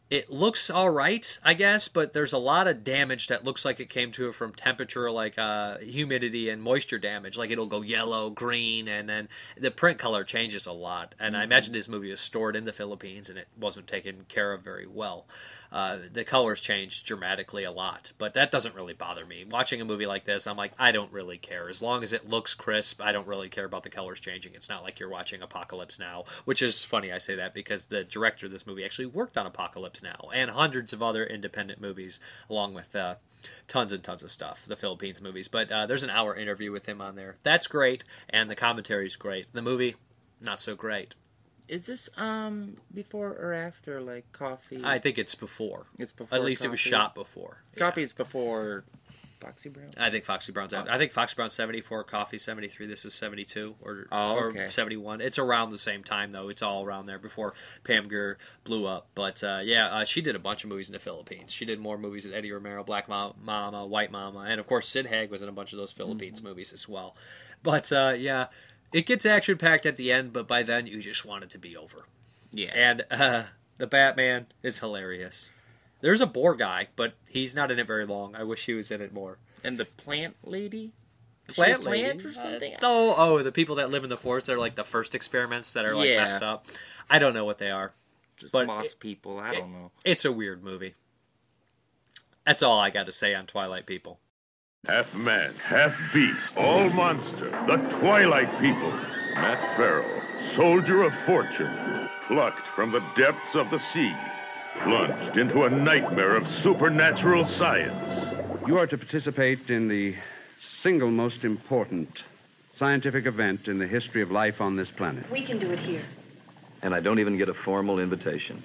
[SPEAKER 1] it looks all right, I guess, but there's a lot of damage that looks like it came to it from temperature, like uh, humidity and moisture damage. Like it'll go yellow, green, and then the print color changes a lot. And I imagine this movie was stored in the Philippines and it wasn't taken care of very well. Uh, the colors changed dramatically a lot, but that doesn't really bother me. Watching a movie like this, I'm like, I don't really care. As long as it looks crisp, I don't really care about the colors changing. It's not like you're watching Apocalypse Now, which is funny I say that because the director of this movie actually worked on Apocalypse Now and hundreds of other independent movies, along with uh, tons and tons of stuff, the Philippines movies. But uh, there's an hour interview with him on there. That's great, and the commentary is great. The movie, not so great.
[SPEAKER 6] Is this um before or after like coffee?
[SPEAKER 1] I think it's before.
[SPEAKER 6] It's before.
[SPEAKER 1] At least it was shot before.
[SPEAKER 6] Coffee's before Foxy Brown.
[SPEAKER 1] I think Foxy Brown's out. I think Foxy Brown's 74, Coffee 73. This is 72 or,
[SPEAKER 6] Oh,
[SPEAKER 1] or 71. It's around the same time, though. It's all around there before Pam Grier blew up. But uh, yeah, uh, she did a bunch of movies in the Philippines. She did more movies than Eddie Romero, Black Mama, White Mama, and of course, Sid Haig was in a bunch of those Philippines
[SPEAKER 6] Mm-hmm.
[SPEAKER 1] movies as well. But uh, yeah, it gets action packed at the end, but by then you just want it to be over.
[SPEAKER 6] Yeah.
[SPEAKER 1] And uh, the Batman is hilarious. There's a boar guy, but he's not in it very long. I wish he was in it more.
[SPEAKER 6] And the plant lady.
[SPEAKER 1] Plant lady?
[SPEAKER 6] or something?
[SPEAKER 1] Uh, oh, oh, the people that live in the forest. They're like the first experiments that are like
[SPEAKER 6] Yeah.
[SPEAKER 1] messed up. I don't know what they are.
[SPEAKER 6] Just
[SPEAKER 1] but
[SPEAKER 6] moss
[SPEAKER 1] it-
[SPEAKER 6] people. I don't know.
[SPEAKER 1] It's a weird movie. That's all I got to say on Twilight People.
[SPEAKER 7] Half man, half beast, all monster, the Twilight People. Matt Farrell, soldier of fortune, plucked from the depths of the sea, plunged into a nightmare of supernatural science.
[SPEAKER 14] You are to participate in the single most important scientific event in the history of life on this planet.
[SPEAKER 11] We can do it here.
[SPEAKER 15] And I don't even get a formal invitation.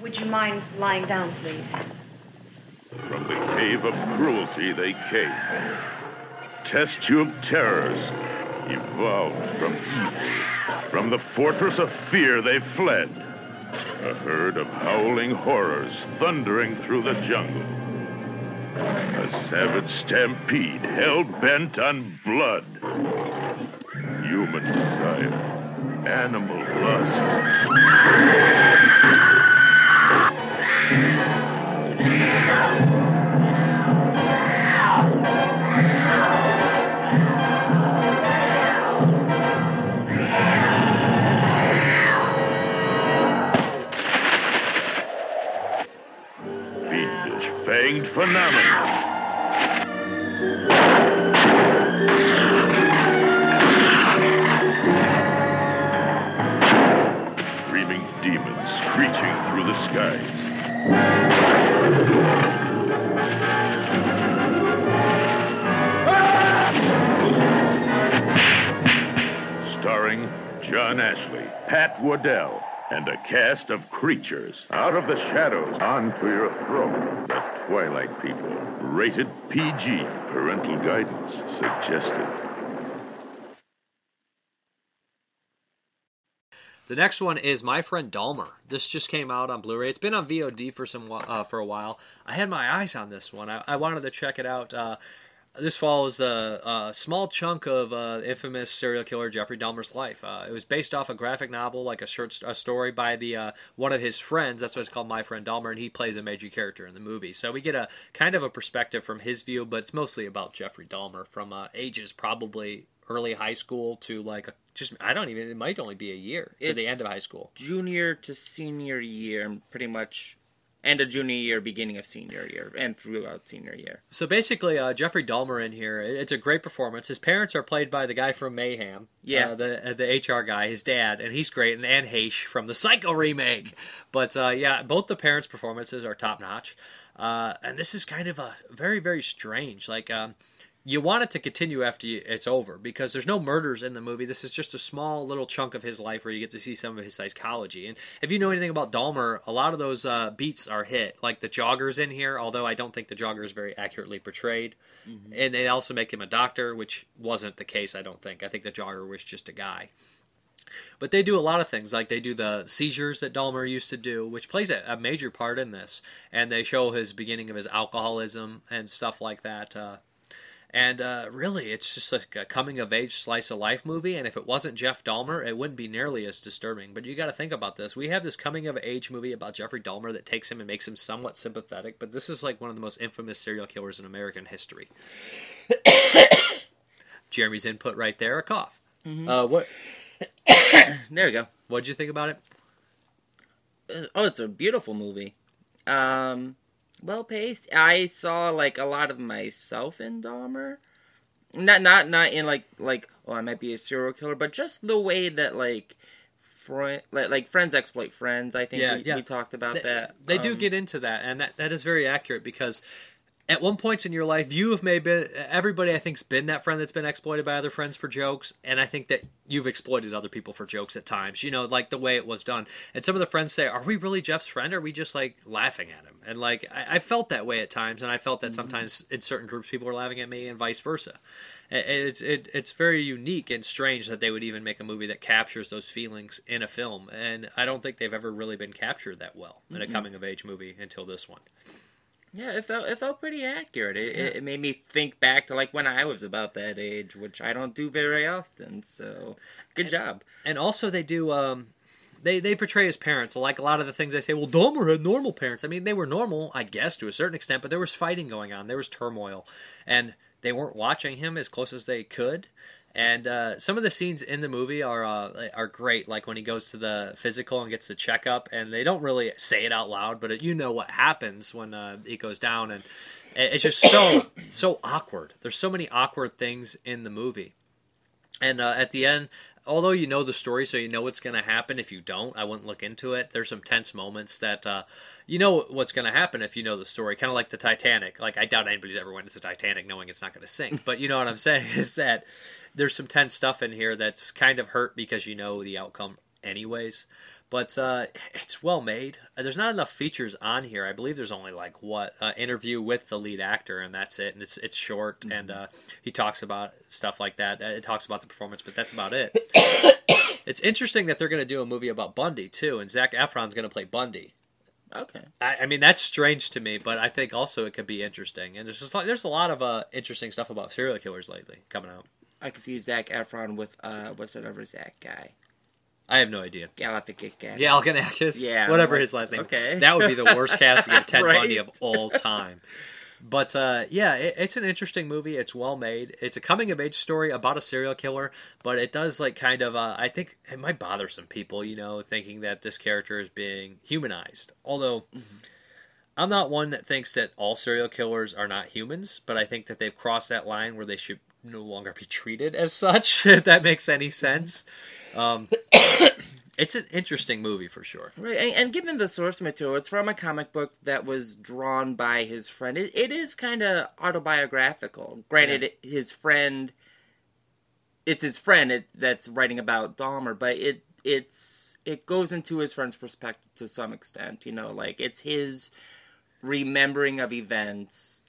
[SPEAKER 11] Would you mind lying down, please?
[SPEAKER 16] From the cave of cruelty they came. Test tube terrors evolved from evil. From the fortress of fear they fled. A herd of howling horrors thundering through the jungle. A savage stampede hell bent on blood. Human desire. Animal lust. Fanged phenomenon. Screaming demons screeching through the skies. Starring John Ashley, Pat Woodell, and a cast of creatures out of the shadows onto your throne. The Twilight People. Rated PG. Parental guidance suggested.
[SPEAKER 1] The next one is My Friend Dahmer. This just came out on Blu-ray. It's been on VOD for some uh, for a while. I had my eyes on this one. I, I wanted to check it out. Uh, this follows a, a small chunk of uh, infamous serial killer Jeffrey Dahmer's life. Uh, it was based off a graphic novel, like a short a story by the uh, one of his friends. That's why it's called My Friend Dahmer, and he plays a major character in the movie. So we get a kind of a perspective from his view, but it's mostly about Jeffrey Dahmer from uh, ages probably early high school to like a, just I don't even it might only be a year to the end of high school.
[SPEAKER 6] Junior to senior year, and pretty much, end of junior year, beginning of senior year, and throughout senior year.
[SPEAKER 1] So basically, uh, Jeffrey Dahmer in here, it's a great performance. His parents are played by the guy from Mayhem,
[SPEAKER 6] Yeah.
[SPEAKER 1] uh, the uh, the HR guy, his dad, and he's great, and Anne Heche from the Psycho remake. But uh, yeah, both the parents' performances are top notch, uh, and this is kind of a very very strange. Like um, you want it to continue after you, it's over because there's no murders in the movie. This is just a small little chunk of his life where you get to see some of his psychology. And if you know anything about Dahmer, a lot of those uh, beats are hit, like the joggers in here. Although I don't think the jogger is very accurately portrayed, and they also make him a doctor, which wasn't the case. I don't think. I think the jogger was just a guy. But they do a lot of things, like they do the seizures that Dahmer used to do, which plays a, a major part in this. And they show his beginning of his alcoholism and stuff like that. Uh, and uh, really, it's just like a coming of age slice of life movie. And if it wasn't Jeff Dahmer, it wouldn't be nearly as disturbing. But you got to think about this. We have this coming of age movie about Jeffrey Dahmer that takes him and makes him somewhat sympathetic. But this is like one of the most infamous serial killers in American history. Jeremy's input right there, a cough.
[SPEAKER 6] Mhm.
[SPEAKER 1] Uh, what?
[SPEAKER 6] there we go.
[SPEAKER 1] What'd you think about it?
[SPEAKER 6] Uh, oh, it's a beautiful movie. Um, well paced. I saw like a lot of myself in Dahmer. Not not not in like like oh I might be a serial killer, but just the way that like friend like, like friends exploit friends. I think
[SPEAKER 1] Yeah,
[SPEAKER 6] we,
[SPEAKER 1] yeah.
[SPEAKER 6] we talked about
[SPEAKER 1] They-
[SPEAKER 6] that.
[SPEAKER 1] They do
[SPEAKER 6] Um,
[SPEAKER 1] get into that, and that, that is very accurate because at one points in your life, you have maybe everybody I think's been that friend that's been exploited by other friends for jokes, and I think that you've exploited other people for jokes at times. You know, like the way it was done. And some of the friends say, "Are we really Jeff's friend? Or are we just like laughing at him?" And like I, I felt that way at times, and I felt that sometimes in certain groups people were laughing at me, and vice versa. It- It's it, it's very unique and strange that they would even make a movie that captures those feelings in a film, and I don't think they've ever really been captured that well in a
[SPEAKER 6] Mhm.
[SPEAKER 1] coming of age movie until this one.
[SPEAKER 6] Yeah, it felt it felt pretty accurate. It,
[SPEAKER 1] Yeah.
[SPEAKER 6] it, made me think back to like when I was about that age, which I don't do very often. So, good job.
[SPEAKER 1] And also they do um they they portray his parents like a lot of the things they say. Well, Dahmer had normal parents. I mean, they were normal, I guess, to a certain extent, but there was fighting going on. There was turmoil, and they weren't watching him as close as they could. And uh, some of the scenes in the movie are uh, are great, like when he goes to the physical and gets the checkup, and they don't really say it out loud, but it, you know what happens when uh, he goes down, and it's just so so awkward. There's so many awkward things in the movie And uh, at the end, although you know the story, so you know what's going to happen. If you don't, I wouldn't look into it. There's some tense moments that uh, you know what's going to happen if you know the story. Kind of like the Titanic. Like I doubt anybody's ever went into the Titanic knowing it's not going to sink. But you know what I'm saying is that there's some tense stuff in here that's kind of hurt because you know the outcome anyways. But uh, it's well made. There's not enough features on here. I believe there's only like what uh, interview with the lead actor, and that's it. And it's it's short,
[SPEAKER 6] Mm-hmm.
[SPEAKER 1] and uh, he talks about stuff like that. Uh, It talks about the performance, but that's about it. it's interesting that they're going to do a movie about Bundy too, and Zac Efron's going to play Bundy.
[SPEAKER 6] Okay.
[SPEAKER 1] I, I mean that's strange to me, but I think also it could be interesting. And there's just like there's a lot of uh, interesting stuff about serial killers lately coming out.
[SPEAKER 6] I confuse Zac Efron with uh, what's that other Zach guy?
[SPEAKER 1] I have no idea.
[SPEAKER 6] Galifianakis.
[SPEAKER 1] Galifianakis,
[SPEAKER 6] Yeah.
[SPEAKER 1] whatever
[SPEAKER 6] I'm
[SPEAKER 1] his last name.
[SPEAKER 6] Okay.
[SPEAKER 1] that would be the worst casting of Ted
[SPEAKER 6] Right?
[SPEAKER 1] Bundy of all time. But uh, yeah, it, it's an interesting movie. It's well made. It's a coming of age story about a serial killer, but it does like kind of. Uh, I think it might bother some people, you know, thinking that this character is being humanized. Although I'm not one that thinks that all serial killers are not humans, but I think that they've crossed that line where they should no longer be treated as such. If that makes any sense. Um, it's an interesting movie for sure.
[SPEAKER 6] Right, and, and given the source material, it's from a comic book that was drawn by his friend. It, it is kind of autobiographical. Granted, it, his friend, it's his friend it, that's writing about Dahmer, but it it's it goes into his friend's perspective to some extent. You know, like it's his remembering of events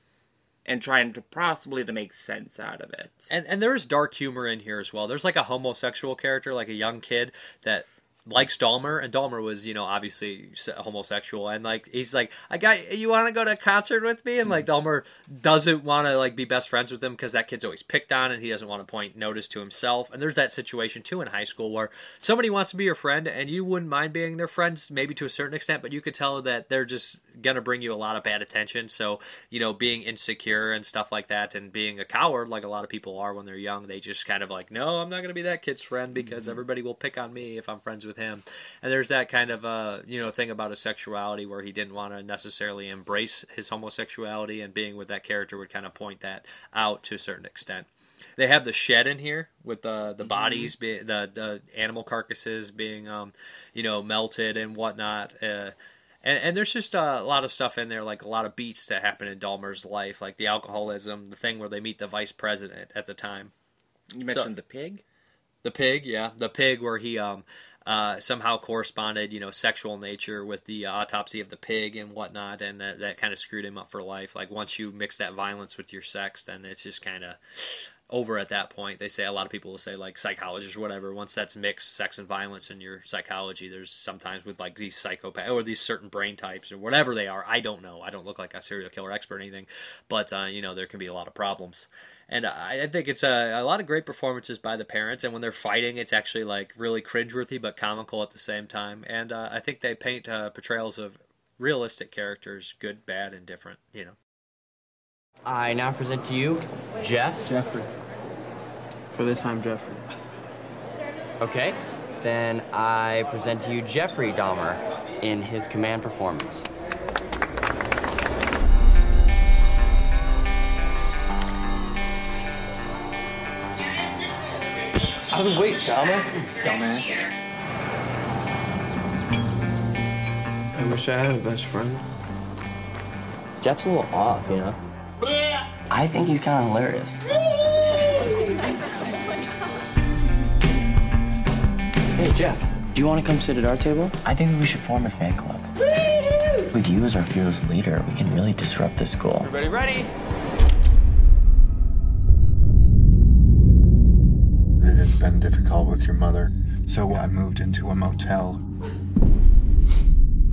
[SPEAKER 6] and trying to possibly to make sense out of it.
[SPEAKER 1] And and there is dark humor in here as well. There's like a homosexual character, like a young kid that likes Dahmer, and Dahmer was, you know, obviously homosexual, and like he's like, I got you want to go to a concert with me, and like hmm. Dahmer doesn't want to like be best friends with him because that kid's always picked on, and he doesn't want to point notice to himself. And there's that situation too in high school where somebody wants to be your friend, and you wouldn't mind being their friends, maybe to a certain extent, but you could tell that they're just gonna bring you a lot of bad attention. So you know, being insecure and stuff like that, and being a coward, like a lot of people are when they're young, they just kind of like, no, I'm not gonna be that kid's friend because everybody will pick on me if I'm friends with him. And there's that kind of uh, you know thing about his sexuality where he didn't want to necessarily embrace his homosexuality, and being with that character would kind of point that out to a certain extent. They have the shed in here with the the bodies, be, the the animal carcasses being, um, you know, melted and whatnot. Uh, and, and there's just a lot of stuff in there, like a lot of beats that happen in Dahmer's life, like the alcoholism, the thing where they meet the vice president at the time.
[SPEAKER 6] You mentioned the pig.
[SPEAKER 1] The pig, yeah, the pig, where he um, uh, somehow corresponded, you know, sexual nature with the autopsy of the pig and whatnot, and that, that kind of screwed him up for life. Like once you mix that violence with your sex, then it's just kind of over at that point. They say a lot of people will say like psychologists or whatever. Once that's mixed, sex and violence in your psychology, there's sometimes with like these psychopaths or these certain brain types or whatever they are. I don't know. I don't look like a serial killer expert or anything, but uh, you know there can be a lot of problems. And I I think it's a, a lot of great performances by the parents. And when they're fighting, it's actually like really cringeworthy but comical at the same time. And uh, I think they paint uh, portrayals of realistic characters, good, bad, and different. You know.
[SPEAKER 17] I now present to you Jeff.
[SPEAKER 18] Jeffrey. For this, I'm Jeffrey.
[SPEAKER 17] Okay. Then I present to you Jeffrey Dahmer in his command performance.
[SPEAKER 18] Out of the way, Dahmer. Dumbass. I wish I had a best friend.
[SPEAKER 17] Jeff's a little off, you know? I think he's kind of hilarious. Hey, Jeff, do you want to come sit at our table? I think that we should form a fan club. With you as our fearless leader, we can really disrupt the school.
[SPEAKER 18] Everybody ready?
[SPEAKER 19] It has been difficult with your mother, so I moved into a motel.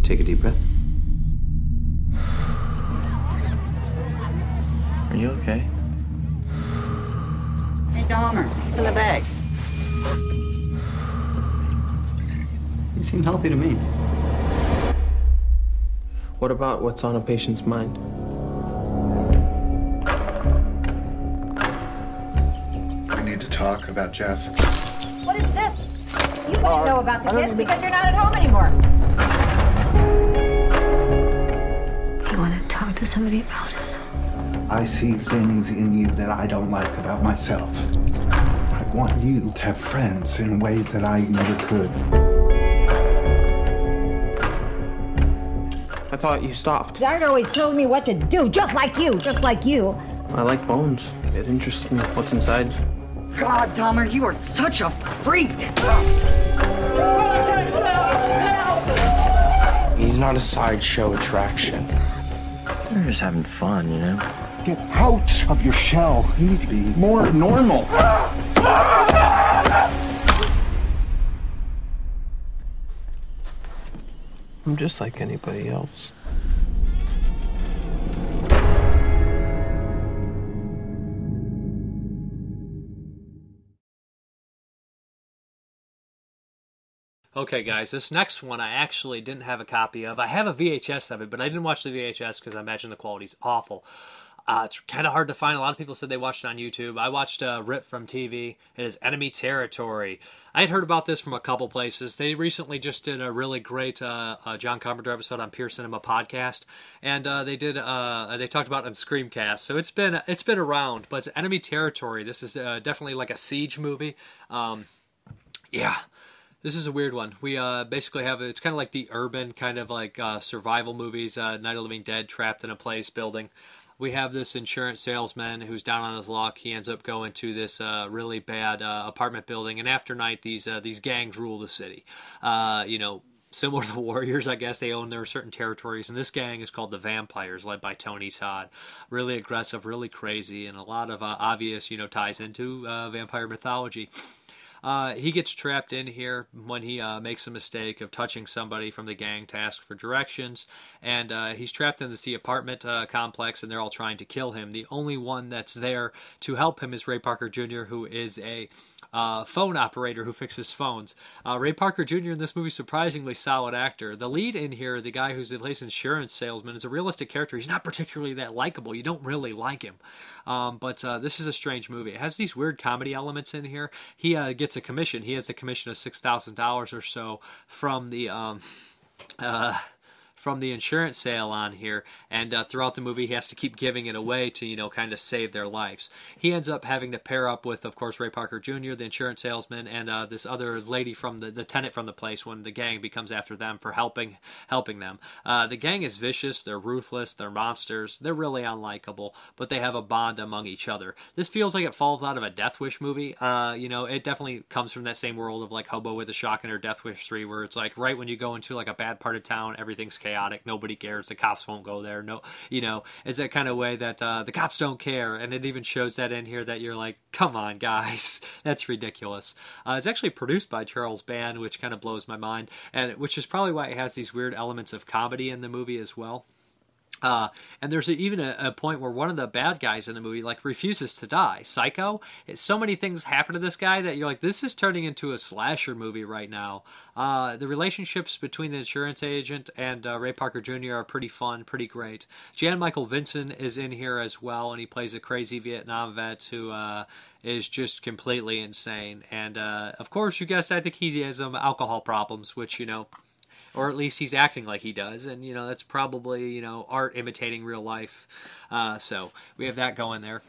[SPEAKER 17] Take a deep breath. Are you okay?
[SPEAKER 20] Hey, Dahmer, it's in the bag.
[SPEAKER 18] You seem healthy to me. What about what's on a patient's mind?
[SPEAKER 19] I need to talk about Jeff.
[SPEAKER 21] What is this? You wouldn't know about the kids because you're not at home anymore.
[SPEAKER 11] You want to talk to somebody about it?
[SPEAKER 19] I see things in you that I don't like about myself. I want you to have friends in ways that I never could.
[SPEAKER 18] I thought you stopped.
[SPEAKER 21] Dad always told me what to do, just like you, just like you.
[SPEAKER 18] I like bones. It interests me what's inside.
[SPEAKER 21] God, Dahmer, you are such a freak.
[SPEAKER 18] He's not a sideshow attraction.
[SPEAKER 17] We're just having fun, you know?
[SPEAKER 19] Get out of your shell. You need to be more normal.
[SPEAKER 18] I'm just like anybody else.
[SPEAKER 1] Okay, guys, this next one I actually didn't have a copy of. I have a VHS of it, but I didn't watch the VHS because I imagine the quality's awful. Uh, it's kind of hard to find. A lot of people said they watched it on YouTube. I watched uh, Rip from TV. It is Enemy Territory. I had heard about this from a couple places. They recently just did a really great uh, uh, John Carpenter episode on Pure Cinema podcast, and uh, they did uh, they talked about it on Screamcast. So it's been it's been around. But Enemy Territory. This is definitely like a siege movie. Um, yeah. This is a weird one. We uh, basically have it's kind of like the urban kind of like uh, survival movies. Uh, Night of Living Dead, trapped in a place building. We have this insurance salesman who's down on his luck. He ends up going to this uh, really bad uh, apartment building, and after night, these uh, these gangs rule the city. Uh, you know, similar to the Warriors, I guess they own their certain territories, and this gang is called the Vampires, led by Tony Todd. Really aggressive, really crazy, and a lot of uh, obvious, you know, ties into uh, vampire mythology. Uh, he gets trapped in here when he uh, makes a mistake of touching somebody from the gang to ask for directions, and uh, he's trapped in this apartment uh, complex, and they're all trying to kill him. The only one that's there to help him is Ray Parker Jr., who is a uh, phone operator who fixes phones. Uh, Ray Parker Jr. in this movie, surprisingly solid actor. The lead in here, the guy who's place insurance salesman, is a realistic character. He's not particularly that likable. You don't really like him. Um, but this is a strange movie. It has these weird comedy elements in here. He uh, gets a commission. He has the commission of six thousand dollars or so from the. Um, uh, from the insurance sale on here, and uh, throughout the movie, he has to keep giving it away to you know kind of save their lives. He ends up having to pair up with, of course, Ray Parker Jr., the insurance salesman, and uh, this other lady from the, the tenant from the place when the gang becomes after them for helping helping them. Uh, the gang is vicious, they're ruthless, they're monsters, they're really unlikable, but they have a bond among each other. This feels like it falls out of a Death Wish movie. Uh, you know, it definitely comes from that same world of like Hobo with a Shotgun or Death Wish 3, where it's like right when you go into like a bad part of town, everything's chaotic chaotic. Nobody cares. The cops won't go there. No, you know, it's that kind of way that uh, the cops don't care, and it even shows that in here that you're like, come on, guys, that's ridiculous. Uh, it's actually produced by Charles Band, which kind of blows my mind, and which is probably why it has these weird elements of comedy in the movie as well. Uh, and there's even a, a, point where one of the bad guys in the movie like refuses to die. Psycho. So many things happen to this guy that you're like, this is turning into a slasher movie right now. Uh, the relationships between the insurance agent and uh, Ray Parker Jr. are pretty fun, pretty great. Jan Michael Vincent is in here as well, and he plays a crazy Vietnam vet who uh, is just completely insane. And uh, of course, you guessed, I think he has some alcohol problems, which you know or at least he's acting like he does, and you know that's probably you know art imitating real life. Uh, so we have that going there.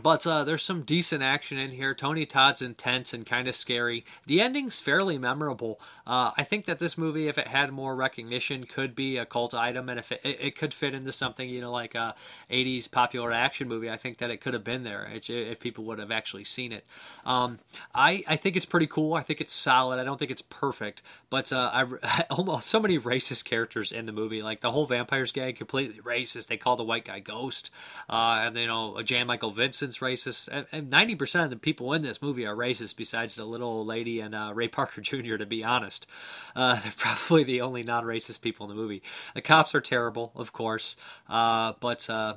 [SPEAKER 1] But uh, there's some decent action in here. Tony Todd's intense and kind of scary. The ending's fairly memorable. Uh, I think that this movie, if it had more recognition, could be a cult item, and if it, it, could fit into something, you know, like a 80s popular action movie, I think that it could have been there if, if people would have actually seen it. Um, I, I think it's pretty cool. I think it's solid. I don't think it's perfect, but uh, I, almost so many racist characters in the movie. Like the whole vampires gang, completely racist. They call the white guy Ghost, uh, and you know Jan Michael Vincent's racist, and ninety percent of the people in this movie are racist. Besides the little old lady and uh, Ray Parker Jr. To be honest, uh, they're probably the only non-racist people in the movie. The cops are terrible, of course, uh, but uh,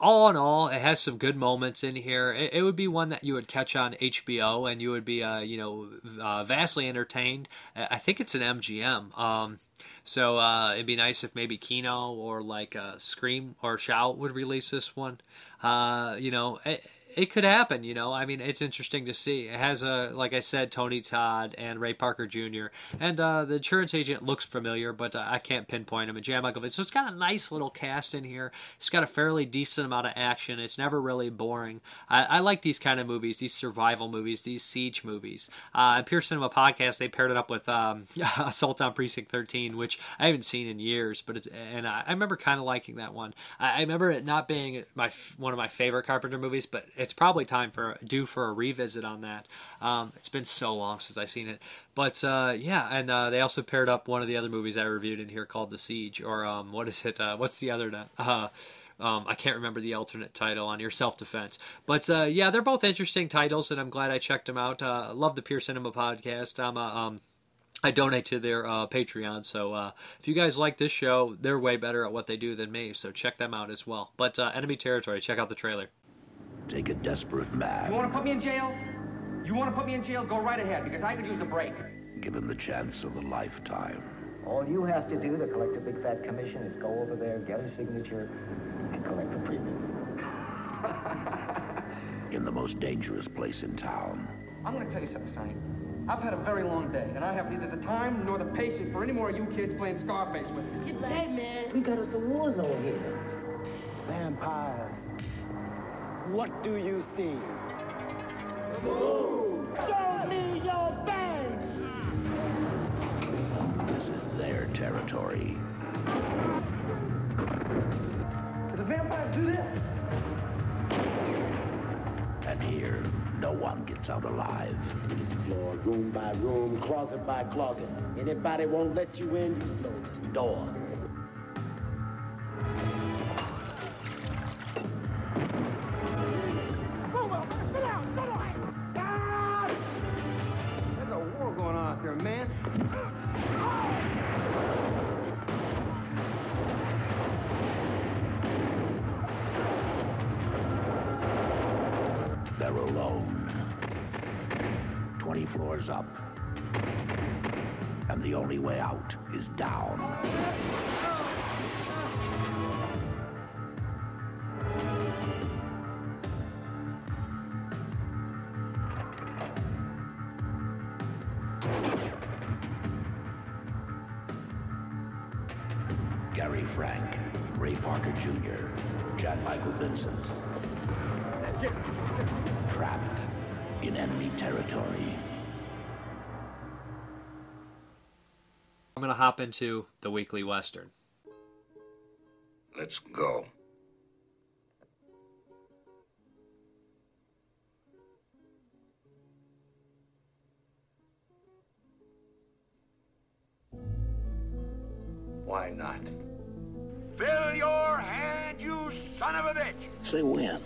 [SPEAKER 1] all in all, it has some good moments in here. It, it, would be one that you would catch on HBO, and you would be, uh, you know, uh, vastly entertained. I think it's an MGM, um, so uh, it'd be nice if maybe Kino or like uh, Scream or Shout would release this one. Uh, you know. It, could happen. You know, I mean, it's interesting to see. It has a, like I said, Tony Todd and Ray Parker Jr. and uh, the insurance agent looks familiar, but uh, I can't pinpoint him. And Michael. So it's got a nice little cast in here. It's got a fairly decent amount of action. It's never really boring. I, I like these kind of movies, these survival movies, these siege movies. Uh, Pure Cinema Podcast, they paired it up with um, Assault on Precinct 13, which I haven't seen in years, but it's, and I, I remember kind of liking that one. I, I remember it not being my one of my favorite Carpenter movies, but it's probably time for due for a revisit on that. Um, it's been so long since I've seen it, but uh, yeah, and uh, they also paired up one of the other movies I reviewed in here called The Siege, or um, what is it? Uh, what's the other? Uh, um, I can't remember the alternate title on your self defense, but uh, yeah, they're both interesting titles, and I'm glad I checked them out. Uh, love the Pure Cinema podcast. I'm a um, I donate to their uh, Patreon. So uh, if you guys like this show, they're way better at what they do than me. So check them out as well. But uh, Enemy Territory, check out the trailer.
[SPEAKER 10] Take a desperate man.
[SPEAKER 9] You want to put me in jail? You want to put me in jail? Go right ahead, because I could use a break.
[SPEAKER 10] Give him the chance of a lifetime.
[SPEAKER 22] All you have to do to collect a big fat commission is go over there, get a signature, and collect the premium.
[SPEAKER 10] In the most dangerous place in town.
[SPEAKER 9] I'm going to tell you something, Sonny. I've had a very long day, and I have neither the time nor the patience for any more of you kids playing Scarface with me.
[SPEAKER 22] Hey, man, we got us a war zone here.
[SPEAKER 23] Vampires. What do you see?
[SPEAKER 9] Move! Show me your fangs!
[SPEAKER 10] This is their territory.
[SPEAKER 9] Do the vampires do this?
[SPEAKER 10] And here, no one gets out alive.
[SPEAKER 23] This floor, room by room, closet by closet. Anybody won't let you in, you close the door.
[SPEAKER 1] To hop into the weekly western.
[SPEAKER 10] Let's go. Why not?
[SPEAKER 9] Fill your hand, you son of a bitch!
[SPEAKER 10] Say when.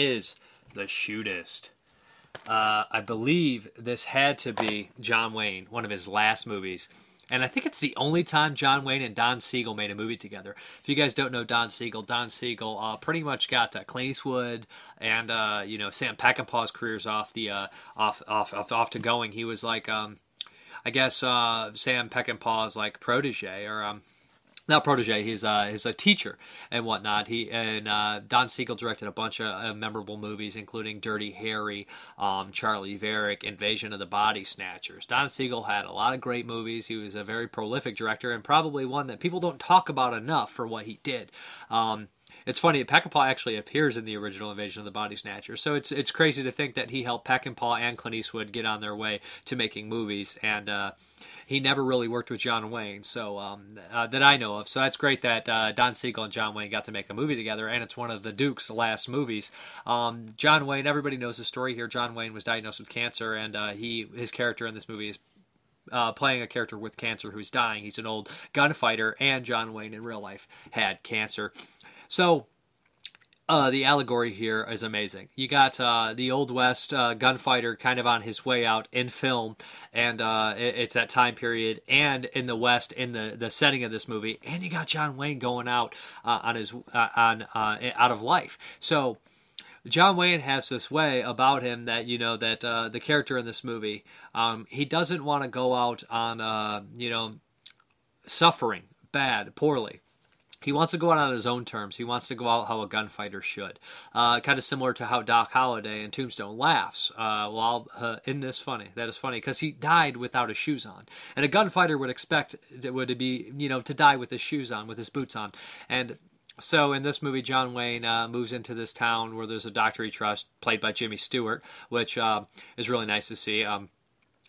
[SPEAKER 1] Is the shootist. Uh, I believe this had to be John Wayne, one of his last movies. And I think it's the only time John Wayne and Don Siegel made a movie together. If you guys don't know Don Siegel, Don Siegel uh, pretty much got uh, Clint Eastwood and uh, you know Sam Peckinpah's careers off the uh, off, off off off to going. He was like um, I guess uh, Sam Peckinpah's like protege or um, not protege. He's uh, he's a teacher and whatnot. He and uh, Don Siegel directed a bunch of uh, memorable movies, including Dirty Harry, um, Charley Varrick, Invasion of the Body Snatchers. Don Siegel had a lot of great movies. He was a very prolific director and probably one that people don't talk about enough for what he did. Um, it's funny. Peckinpah actually appears in the original Invasion of the Body Snatchers, so it's it's crazy to think that he helped Peckinpah and Clint Eastwood get on their way to making movies, and uh, he never really worked with John Wayne, so um, uh, that I know of. So that's great that uh, Don Siegel and John Wayne got to make a movie together, and it's one of the Duke's last movies. Um, John Wayne, everybody knows the story here. John Wayne was diagnosed with cancer, and uh, he his character in this movie is uh, playing a character with cancer who's dying. He's an old gunfighter, and John Wayne in real life had cancer. So uh, the allegory here is amazing. You got uh, the Old West uh, gunfighter kind of on his way out in film, and uh, it, it's that time period, and in the West in the, the setting of this movie, and you got John Wayne going out uh, on his uh, on out of life. So John Wayne has this way about him that you know that the character in this movie, um, he doesn't want to go out on you know suffering bad poorly he wants to go out on his own terms. He wants to go out how a gunfighter should. Uh, kind of similar to how Doc Holliday in Tombstone laughs. Uh, well, uh, this funny? That is funny because he died without his shoes on, and a gunfighter would expect would be you know to die with his shoes on, with his boots on, and so in this movie, John Wayne uh, moves into this town where there's a doctor he trusts, played by Jimmy Stewart, which uh, is really nice to see. Um,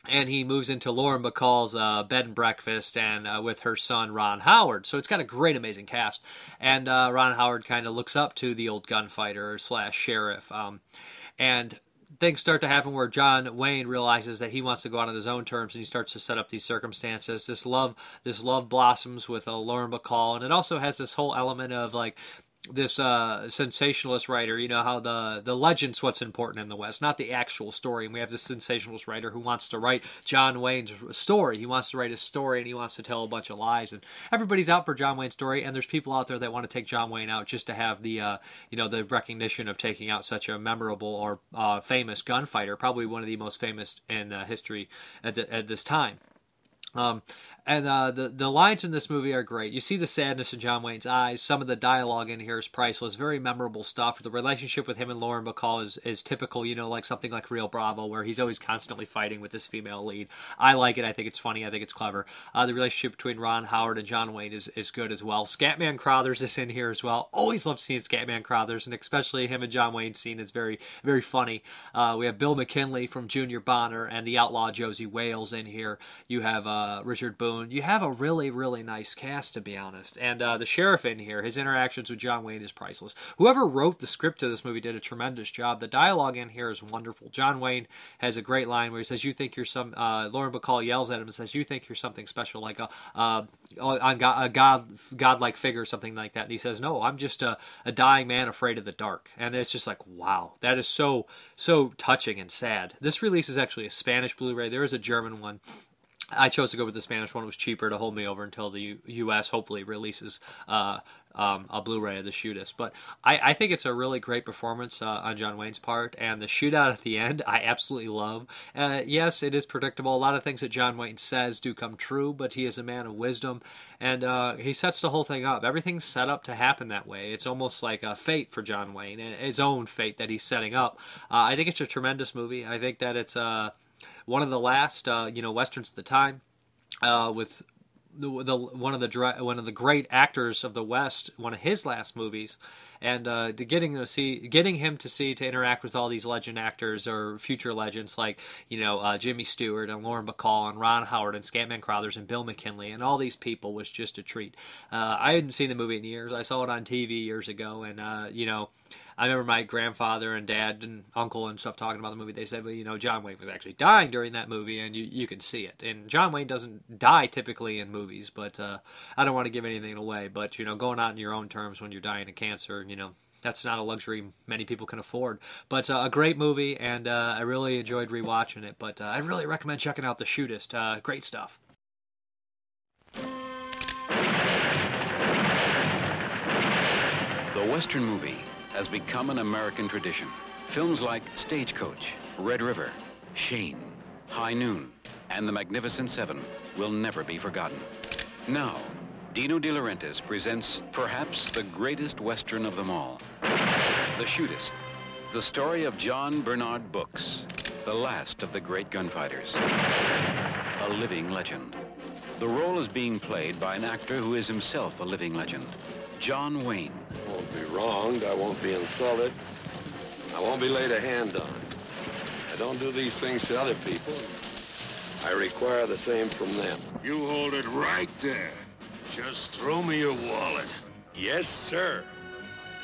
[SPEAKER 1] and he moves into Lauren Bacall's uh, bed and breakfast and uh, with her son Ron Howard. So it's got a great, amazing cast. And uh, Ron Howard kind of looks up to the old gunfighter slash sheriff. Um, and things start to happen where John Wayne realizes that he wants to go out on his own terms, and he starts to set up these circumstances. This love, this love blossoms with uh, Lauren Bacall, and it also has this whole element of like this uh, sensationalist writer, you know how the the legend's what's important in the West, not the actual story. And we have this sensationalist writer who wants to write John Wayne's story. He wants to write a story and he wants to tell a bunch of lies. And everybody's out for John Wayne's story. And there's people out there that want to take John Wayne out just to have the uh, you know the recognition of taking out such a memorable or uh, famous gunfighter, probably one of the most famous in uh, history at, the, at this time. Um, and uh, the the lines in this movie are great. You see the sadness in John Wayne's eyes. Some of the dialogue in here is priceless. Very memorable stuff. The relationship with him and Lauren Bacall is, is typical. You know, like something like Rio Bravo, where he's always constantly fighting with this female lead. I like it. I think it's funny. I think it's clever. Uh, the relationship between Ron Howard and John Wayne is, is good as well. Scatman Crothers is in here as well. Always love seeing Scatman Crothers, and especially him and John Wayne scene is very very funny. Uh, we have Bill McKinney from Junior Bonner and the outlaw Josey Wales in here. You have uh, Richard Boone you have a really, really nice cast, to be honest. And uh, the sheriff in here, his interactions with John Wayne is priceless. Whoever wrote the script to this movie did a tremendous job. The dialogue in here is wonderful. John Wayne has a great line where he says, "You think you're some." Uh, Lauren Bacall yells at him and says, "You think you're something special, like a uh, on God, a god, godlike figure, or something like that." And he says, "No, I'm just a, a dying man afraid of the dark." And it's just like, wow, that is so so touching and sad. This release is actually a Spanish Blu-ray. There is a German one I chose to go with the Spanish one. It was cheaper to hold me over until the U- U.S. hopefully releases uh, um, a Blu-ray of the shootist. But I, I, think it's a really great performance uh, on John Wayne's part, and the shootout at the end I absolutely love. Uh, yes, it is predictable. A lot of things that John Wayne says do come true, but he is a man of wisdom, and uh, he sets the whole thing up. Everything's set up to happen that way. It's almost like a fate for John Wayne, his own fate that he's setting up. Uh, I think it's a tremendous movie. I think that it's uh, one of the last uh, you know westerns at the time uh, with the, the, one of the one of the great actors of the West, one of his last movies, and uh, getting to see getting him to see to interact with all these legend actors or future legends like you know uh, Jimmy Stewart and Lauren Bacall and Ron Howard and Scatman Crothers and Bill McKinney and all these people was just a treat. Uh, I hadn't seen the movie in years. I saw it on TV years ago, and uh, you know I remember my grandfather and dad and uncle and stuff talking about the movie. They said, well, you know, John Wayne was actually dying during that movie, and you, you can see it. And John Wayne doesn't die typically in movies, but uh, I don't want to give anything away. But, you know, going out in your own terms when you're dying of cancer, you know, that's not a luxury many people can afford. But uh, a great movie, and uh, I really enjoyed rewatching it. But uh, I really recommend checking out The Shootist. Uh, great stuff.
[SPEAKER 24] The Western movie has become an American tradition. Films like Stagecoach, Red River, Shane, High Noon, and the Magnificent Seven will never be forgotten. Now, Dino De Laurentiis presents perhaps the greatest Western of them all, The Shootist, the story of John Bernard Books, the last of the great gunfighters, a living legend. The role is being played by an actor who is himself a living legend, John Wayne.
[SPEAKER 25] I won't be wronged. I won't be insulted. I won't be laid a hand on. I don't do these things to other people. I require the same from them.
[SPEAKER 26] You hold it right there. Just throw me your wallet.
[SPEAKER 25] Yes, sir.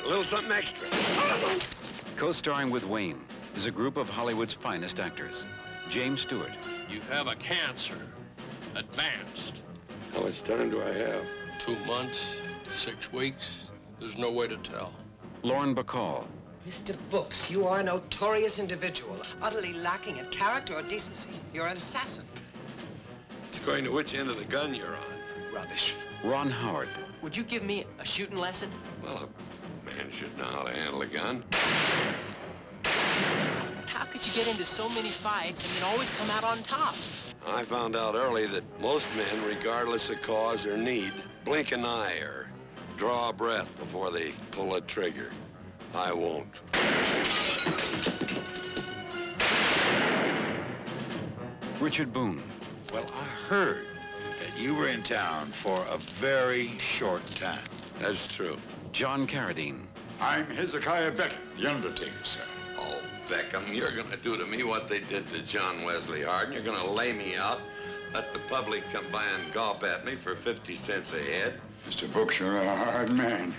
[SPEAKER 25] A little something extra.
[SPEAKER 24] Co-starring with Wayne is a group of Hollywood's finest actors. James Stewart,
[SPEAKER 26] You have a cancer. Advanced.
[SPEAKER 25] How much time do I have?
[SPEAKER 26] Two months, six weeks. There's no way to tell.
[SPEAKER 24] Lauren Bacall,
[SPEAKER 27] Mr. Books, you are a notorious individual, utterly lacking in character or decency. You're an assassin.
[SPEAKER 25] It's going to which end of the gun you're on.
[SPEAKER 27] Rubbish.
[SPEAKER 24] Ron Howard,
[SPEAKER 27] Would you give me a shooting lesson?
[SPEAKER 25] Well, a man should know how to handle a gun.
[SPEAKER 27] How could you get into so many fights and then always come out on top?
[SPEAKER 25] I found out early that most men, regardless of cause or need, blink an eye or draw a breath before they pull a trigger. I won't.
[SPEAKER 24] Richard Boone,
[SPEAKER 26] Well, I heard that you were in town for a very short time.
[SPEAKER 25] That's true.
[SPEAKER 24] John Carradine,
[SPEAKER 26] I'm Hezekiah Beckum, the Undertaker, sir.
[SPEAKER 25] Oh, Beckum, you're going to do to me what they did to John Wesley Hardin. You're going to lay me out, let the public come by and gawp at me for 50 cents a head.
[SPEAKER 26] Mr. Books, you're a hard man.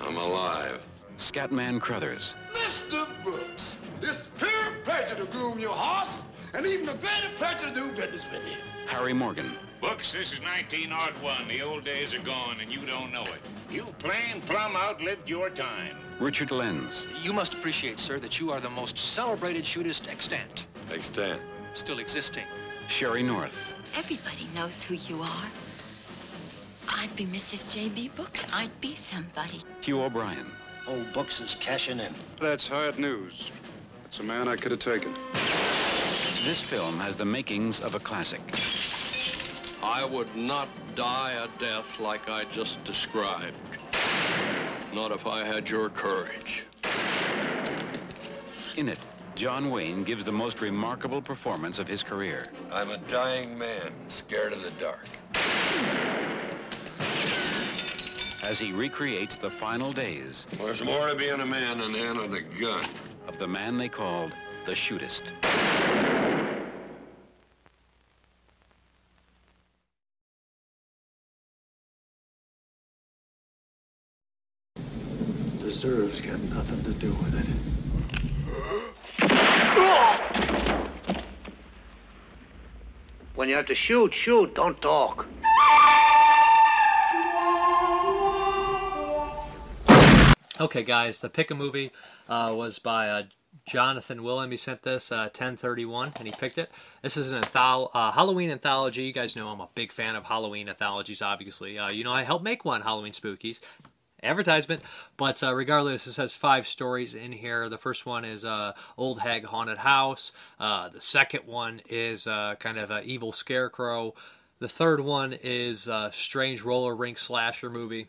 [SPEAKER 25] I'm alive.
[SPEAKER 24] Scatman Crothers,
[SPEAKER 26] Mr. Books, it's pure pleasure to groom your horse, and even a greater pleasure to do business with you.
[SPEAKER 24] Harry Morgan,
[SPEAKER 28] Books, this is 1901. The old days are gone, and you don't know it. You've plain plumb outlived your time.
[SPEAKER 24] Richard Lenz,
[SPEAKER 29] You must appreciate, sir, that you are the most celebrated shootist extant.
[SPEAKER 25] Extant?
[SPEAKER 29] Still existing.
[SPEAKER 24] Sheree North,
[SPEAKER 30] Everybody knows who you are. I'd be Mrs. J.B. Books. I'd be somebody.
[SPEAKER 24] Hugh O'Brian,
[SPEAKER 26] Old Books is cashing in.
[SPEAKER 25] That's hard news. That's a man I could have taken.
[SPEAKER 24] This film has the makings of a classic.
[SPEAKER 26] I would not die a death like I just described. Not if I had your courage.
[SPEAKER 24] In it, John Wayne gives the most remarkable performance of his career.
[SPEAKER 25] I'm a dying man, scared of the dark.
[SPEAKER 24] As he recreates the final days
[SPEAKER 25] There's more to being a man than handling a gun.
[SPEAKER 24] of the man they called the Shootist.
[SPEAKER 18] Deserves got nothing to do with it.
[SPEAKER 9] When you have to shoot, shoot, don't talk.
[SPEAKER 1] Okay, guys, the pick a movie uh, was by uh, Jonathan Wilhelm. He sent this uh, 1031, and he picked it. This is an uh, Halloween anthology. You guys know I'm a big fan of Halloween anthologies. Obviously, uh, you know I helped make one, Halloween Spookies. Advertisement, but uh, regardless, this has five stories in here. The first one is Old Hag Haunted House. The second one is kind of an evil scarecrow. The third one is strange roller rink slasher movie.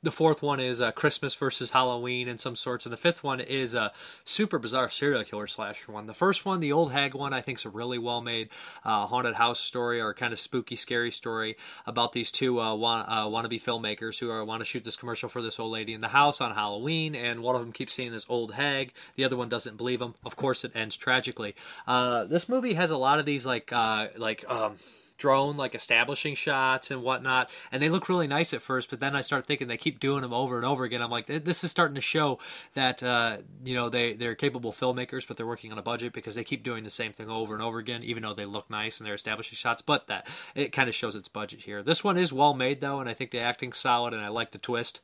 [SPEAKER 1] The fourth one is uh, Christmas versus Halloween in some sorts, and the fifth one is a super bizarre serial killer slasher one. The first one, the old hag one, I think is a really well made uh, haunted house story or kind of spooky, scary story about these two uh, wa- uh, wannabe filmmakers who are, want to shoot this commercial for this old lady in the house on Halloween, and one of them keeps seeing this old hag. The other one doesn't believe him. Of course, it ends tragically. Uh, this movie has a lot of these like uh, like. Um, drone like establishing shots and whatnot and they look really nice at first but then i start thinking they keep doing them over and over again. I'm like this is starting to show that uh, you know they they're capable filmmakers but they're working on a budget because they keep doing the same thing over and over again even though they look nice and they're establishing shots. But that it kind of shows its budget here. This one is well made though and i think the acting's solid and i like the twist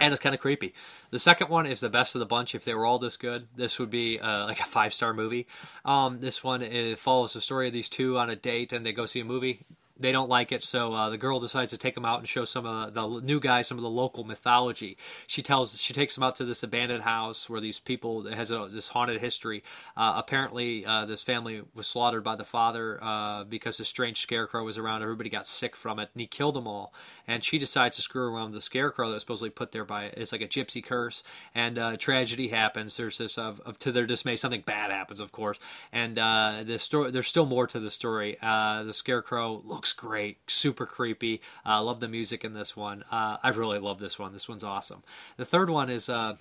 [SPEAKER 1] and it's kind of creepy. The second one is the best of the bunch. If they were all this good, this would be uh, like a five star movie. Um, this one follows the story of these two on a date, and they go see a movie. They don't like it, so uh, the girl decides to take them out and show some of the, the new guys some of the local mythology. She tells she takes them out to this abandoned house where these people has a, this haunted history. Uh, apparently, uh, this family was slaughtered by the father uh, because a strange scarecrow was around. Everybody got sick from it, and he killed them all. And she decides to screw around with the scarecrow that was supposedly put there by it's like a gypsy curse, and uh, tragedy happens. There's this of, of to their dismay something bad happens, of course, and uh, the story there's still more to the story. The scarecrow looks great, super creepy. I love the music in this one. Uh, I really love this one. This one's awesome. The third one is uh,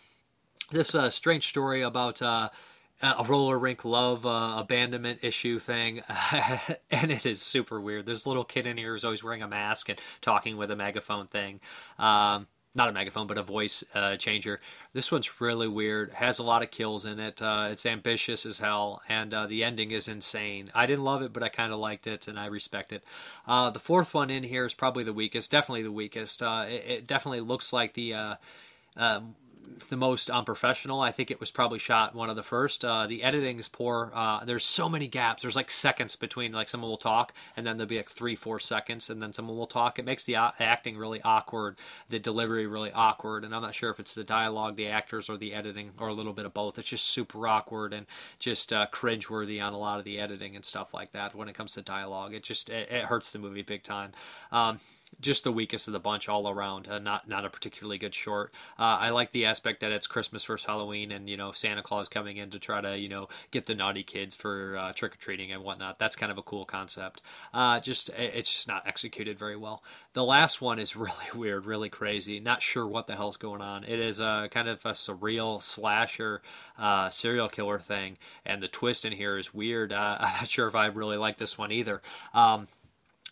[SPEAKER 1] this uh, strange story about uh, a roller rink love uh, abandonment issue thing, and it is super weird. There's a little kid in here who's always wearing a mask and talking with a megaphone thing. Um, not a megaphone, but a voice uh, changer. This one's really weird. Has a lot of kills in it. Uh, it's ambitious as hell, and uh, the ending is insane. I didn't love it, but I kind of liked it, and I respect it. Uh, the fourth one in here is probably the weakest. Definitely the weakest. Uh, it, it, definitely looks like the. Uh, um, the most unprofessional. I think it was probably shot one of the first. Uh, the editing is poor. Uh, there's so many gaps. There's like seconds between like someone will talk and then there'll be like three, four seconds and then someone will talk. It makes the acting really awkward, the delivery really awkward. And I'm not sure if it's the dialogue, the actors, or the editing, or a little bit of both. It's just super awkward and just uh, cringeworthy on a lot of the editing and stuff like that. When it comes to dialogue, it just it, it hurts the movie big time. Um, just the weakest of the bunch all around. Uh, not not a particularly good short. Uh, I like the aspect that it's Christmas versus Halloween, and you know Santa Claus coming in to try to you know get the naughty kids for uh, trick or treating and whatnot. That's kind of a cool concept. Uh, just it's just not executed very well. The last one is really weird, really crazy. Not sure what the hell's going on. It is a kind of a surreal slasher uh, serial killer thing, and the twist in here is weird. Uh, I'm not sure if I really like this one either. Um,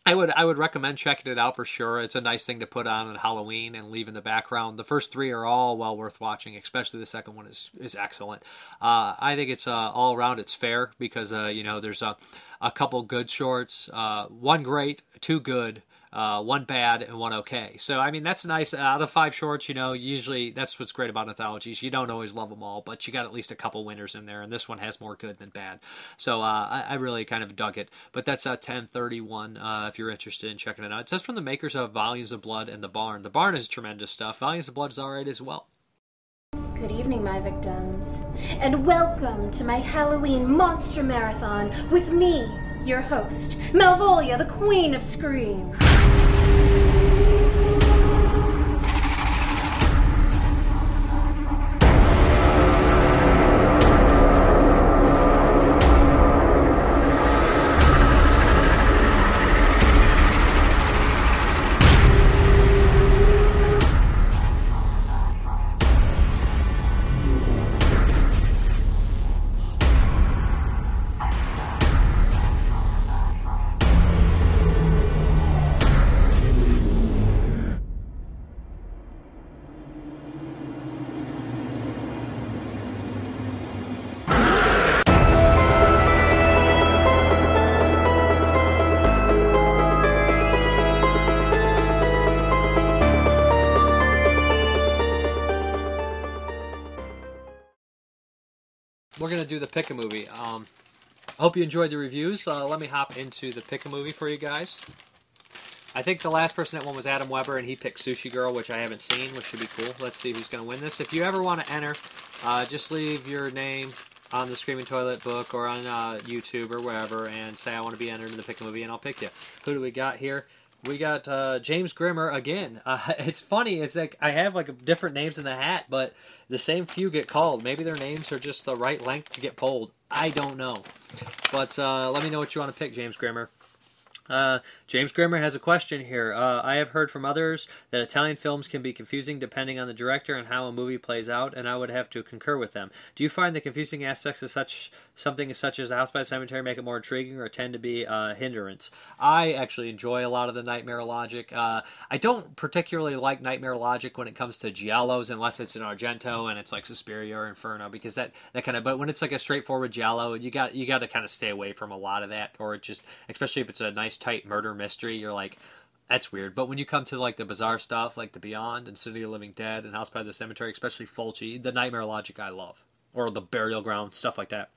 [SPEAKER 1] I would I would recommend checking it out for sure. It's a nice thing to put on on Halloween and leave in the background. The first three are all well worth watching, especially the second one is is excellent. Uh, I think it's uh, all around it's fair because uh, you know there's a a couple good shorts, uh, one great, two good, uh, one bad and one okay. So I mean that's nice. Out of five shorts, you know, usually that's what's great about anthologies. You don't always love them all, but you got at least a couple winners in there, and this one has more good than bad. So uh, I, I, really kind of dug it. But that's a 1031 uh, if you're interested in checking it out. It says from the makers of Volumes of Blood and The Barn. The Barn is tremendous stuff. Volumes of Blood is alright as well.
[SPEAKER 31] Good evening, my victims, and welcome to my Halloween Monster Marathon with me, your host, Malvolia, the Queen of Scream.
[SPEAKER 1] Do the pick a movie. Um, I hope you enjoyed the reviews. Uh, let me hop into the pick a movie for you guys. I think the last person that won was Adam Weber, and he picked Sushi Girl, which I haven't seen, which should be cool. Let's see who's going to win this. If you ever want to enter, uh, just leave your name on the Screaming Toilet book or on uh, YouTube or wherever and say I want to be entered in the pick a movie, and I'll pick you. Who do we got here? We got uh, James Grimmer again. Uh, it's funny. It's like I have like different names in the hat, but the same few get called. Maybe their names are just the right length to get pulled. I don't know. But uh, let me know what you want to pick, James Grimmer. Uh, James Grimmer has a question here. Uh, I have heard from others that Italian films can be confusing depending on the director and how a movie plays out, and I would have to concur with them. Do you find the confusing aspects of such something such as The House by the Cemetery make it more intriguing, or tend to be a hindrance? I actually enjoy a lot of the nightmare logic. Uh, I don't particularly like nightmare logic when it comes to giallos, unless it's an Argento and it's like Suspiria or Inferno, because that that kind of. But when it's like a straightforward giallo, you got you got to kind of stay away from a lot of that, or just especially if it's a nice tight murder mystery, you're like, that's weird. But when you come to like the bizarre stuff, like The Beyond and City of Living Dead and House by the Cemetery, especially Fulci, the nightmare logic I love, or the burial ground stuff like that.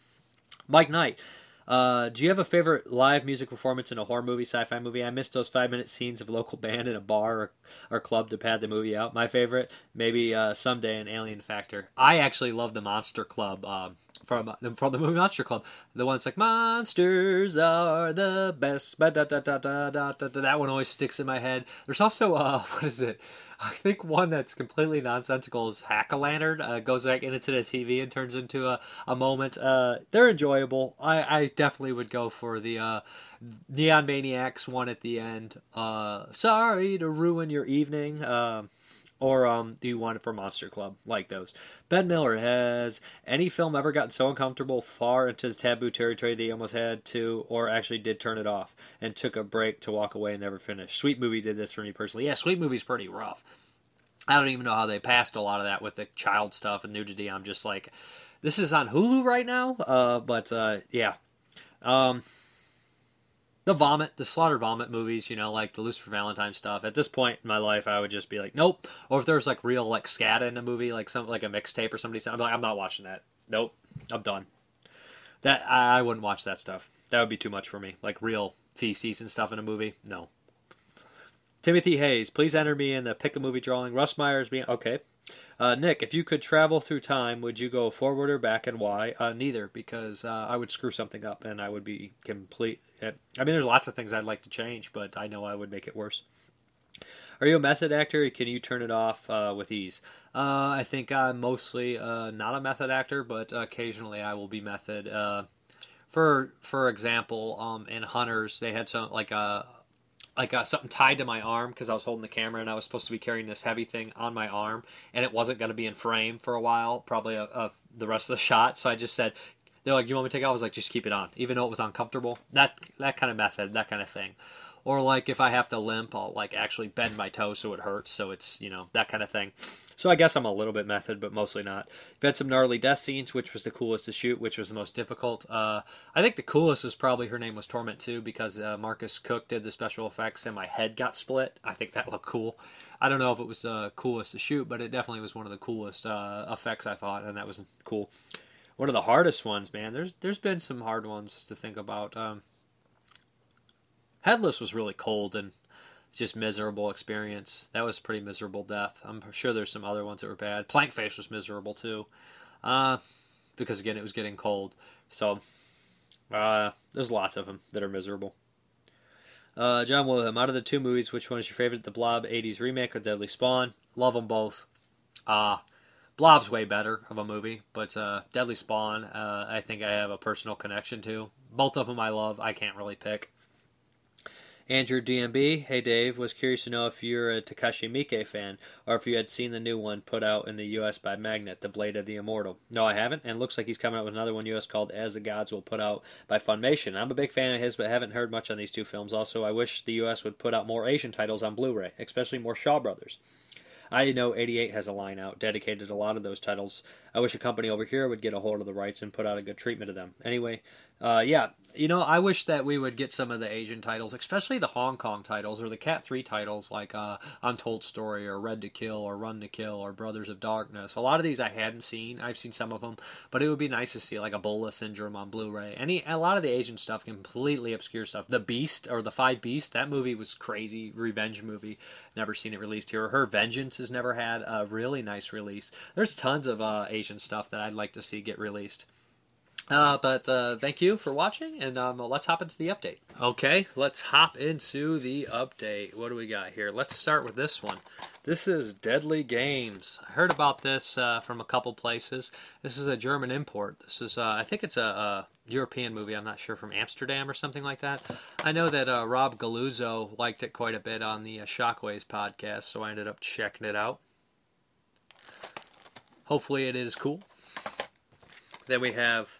[SPEAKER 1] Mike Knight. Uh, do you have a favorite live music performance in a horror movie, sci-fi movie? I missed those five-minute scenes of local band in a bar or, or club to pad the movie out. My favorite, maybe uh, someday, an Alien Factor. I actually love the Monster Club um, from from the movie Monster Club. The one that's like monsters are the best. That one always sticks in my head. There's also uh, what is it? I think one that's completely nonsensical is Hack-O-Lantern. Uh, goes back into the TV and turns into a, a moment. Uh, they're enjoyable. I, I definitely would go for the uh, Neon Maniacs one at the end. Uh, sorry to ruin your evening. Um, or um, do you want it for Monster Club? Like those. Ben Miller has any film ever gotten so uncomfortable far into the taboo territory that almost had to, or actually did turn it off and took a break to walk away and never finish? Sweet Movie did this for me personally. Yeah, Sweet Movie's pretty rough. I don't even know how they passed a lot of that with the child stuff and nudity. I'm just like, this is on Hulu right now. Uh, but uh, yeah. Um, the vomit, the slaughter vomit movies, you know, like the Lucifer Valentine stuff. At this point in my life, I would just be like, nope. Or if there's like real like scat in a movie, like some like a mixtape or somebody, I'm like, I'm not watching that. Nope, I'm done. That I, I wouldn't watch that stuff. That would be too much for me. Like real feces and stuff in a movie, no. Timothy Hayes, please enter me in the pick a movie drawing. Russ Myers being okay. Uh, Nick, if you could travel through time, would you go forward or back, and why? Uh, neither, because uh, I would screw something up, and I would be complete. I mean, there's lots of things I'd like to change, but I know I would make it worse. Are you a method actor? Can you turn it off uh, with ease? Uh, I think I'm mostly uh, not a method actor, but occasionally I will be method. for for example, um, in Hunters, they had some like a like uh, something tied to my arm because I was holding the camera and I was supposed to be carrying this heavy thing on my arm and it wasn't going to be in frame for a while, probably a, a, the rest of the shot. So I just said, they're like, "You want me to take it?" I was like, "Just keep it on," even though it was uncomfortable. That that kind of method, that kind of thing. Or like if I have to limp, I'll like actually bend my toe so it hurts. So it's you know that kind of thing. So I guess I'm a little bit method, but mostly not. We've had some gnarly death scenes, which was the coolest to shoot, which was the most difficult. Uh, I think the coolest was probably her name was Torment too, because uh, Marcus Cook did the special effects and my head got split. I think that looked cool. I don't know if it was the uh, coolest to shoot, but it definitely was one of the coolest uh, effects I thought, and that was cool. One of the hardest ones, man. There's there's been some hard ones to think about. Um, Headless was really cold and just miserable experience. That was pretty miserable death. I'm sure there's some other ones that were bad. Plank Face was miserable too, uh, because again it was getting cold. So uh, there's lots of them that are miserable. Uh, Jon Wilhelm, out of the two movies, which one is your favorite? The Blob 80s remake or Deadly Spawn? Love them both. Uh, Blob's way better of a movie, but uh, Deadly Spawn, uh, I think I have a personal connection to. Both of them I love. I can't really pick. Andrew DMB, hey Dave, was curious to know if you're a Takashi Miike fan or if you had seen the new one put out in the U.S. by Magnet, The Blade of the Immortal. No, I haven't, and looks like he's coming out with another one U.S. called As the Gods Will put out by Funimation. I'm a big fan of his, but haven't heard much on these two films. Also, I wish the U.S. would put out more Asian titles on Blu-ray, especially more Shaw Brothers. I know 88 has a line out dedicated to a lot of those titles. I wish a company over here would get a hold of the rights and put out a good treatment of them. Anyway, uh, yeah, you know, I wish that we would get some of the Asian titles, especially the Hong Kong titles or the Cat 3 titles like uh, Untold Story or Red to Kill or Run to Kill or Brothers of Darkness. A lot of these I hadn't seen. I've seen some of them, but it would be nice to see like Ebola Syndrome on Blu-ray. Any a lot of the Asian stuff, completely obscure stuff. The Beast or the Five Beasts, that movie was crazy revenge movie. Never seen it released here. Her Vengeance has never had a really nice release. There's tons of uh, Asian stuff that I'd like to see get released. Uh, but uh, thank you for watching, and um, let's hop into the update. Okay, let's hop into the update. What do we got here? Let's start with this one. This is Deadly Games. I heard about this uh, from a couple places. This is a German import. This is, uh, I think it's a, a, European movie. I'm not sure from Amsterdam or something like that. I know that uh, Rob Galuzzo liked it quite a bit on the uh, Shockwaves podcast, so I ended up checking it out. Hopefully, it is cool. Then we have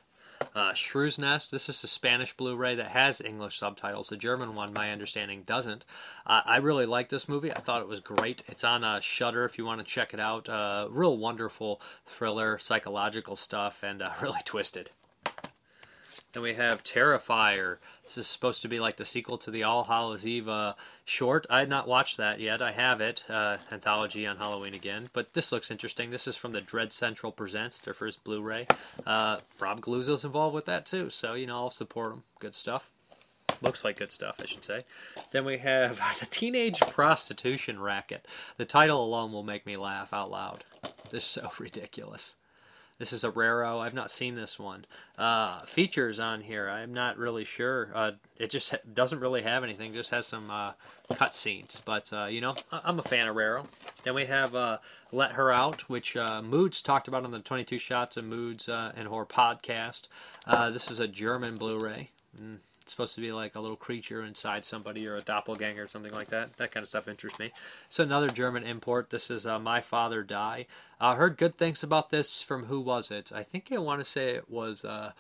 [SPEAKER 1] uh, Shrew's Nest. This is a Spanish Blu-ray that has English subtitles. The German one, my understanding, doesn't. Uh, I really like this movie. I thought it was great. It's on uh, Shudder if you want to check it out. Uh, real wonderful thriller, psychological stuff, and uh, really twisted. Then we have Terrifier. This is supposed to be like the sequel to the All Hallows Eve uh, short. I had not watched that yet. I have it. Uh, anthology on Halloween again. But this looks interesting. This is from the Dread Central Presents, their first Blu ray. Uh, Rob Galuzzo's involved with that too. So, you know, I'll support them. Good stuff. Looks like good stuff, I should say. Then we have The Teenage Prostitution Racket. The title alone will make me laugh out loud. This is so ridiculous. This is a Raro. I've not seen this one. Uh, features on here. I'm not really sure. Uh, it just ha- doesn't really have anything. Just has some uh, cut scenes. But uh, you know, I- I'm a fan of Raro. Then we have uh, Let Her Out, which uh, Moods talked about on the 22 Shots of Moods and Horror podcast. this is a German Blu-ray. Mm. Supposed to be like a little creature inside somebody or a doppelganger or something like that. That kind of stuff interests me. So another German import. This is uh, My Father Die. I uh, heard good things about this from who was it? I think I want to say it was uh,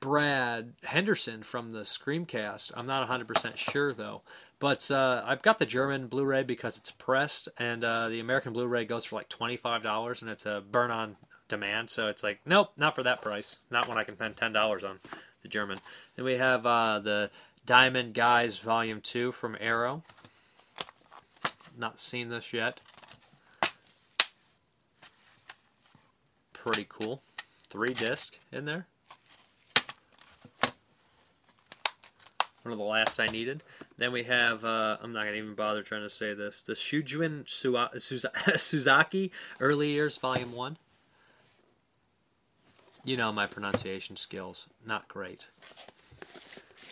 [SPEAKER 1] Brad Henderson from the Screamcast. I'm not 100% sure though. But uh, I've got the German Blu-ray because it's pressed, and uh, the American Blu-ray goes for like $25, and it's a burn-on demand. So it's like, nope, not for that price. Not when I can spend $10 on the German. Then we have uh, the Diamond Guys Volume 2 from Arrow. Not seen this yet. Pretty cool. Three disc in there. One of the last I needed. Then we have, uh, I'm not going to even bother trying to say this, the Shujin Suzaki Early Years Volume 1 you know my pronunciation skills not great.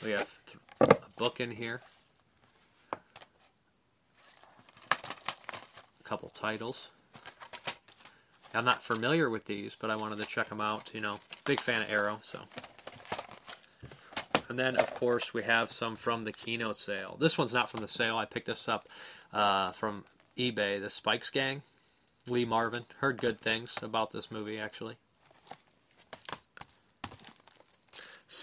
[SPEAKER 1] We have a book in here, a couple titles. I'm not familiar with these, but I wanted to check them out. You know, big fan of Arrow, so. And then, of course, we have some from the Kino sale. This one's not from the sale. I picked this up uh, from eBay. The Spikes Gang, Lee Marvin. Heard good things about this movie, actually.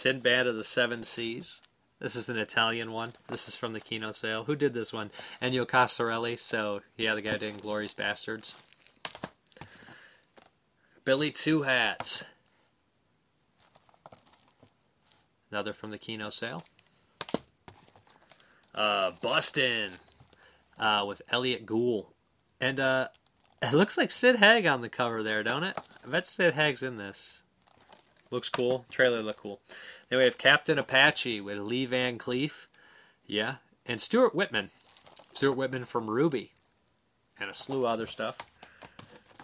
[SPEAKER 1] Sinbad of the Seven Seas. This is an Italian one. This is from the Kino sale. Who did this one? Enzo Castellari. So, yeah, the guy did Glorious Bastards. Billy Two Hats. Another from the Kino sale. Uh, Bustin' uh, with Elliott Gould. And uh, it looks like Sid Haig on the cover there, don't it? I bet Sid Haig's in this. Looks cool. Trailer look cool. Then we have Captain Apache with Lee Van Cleef. Yeah. And Stuart Whitman. Stuart Whitman from Ruby. And a slew of other stuff.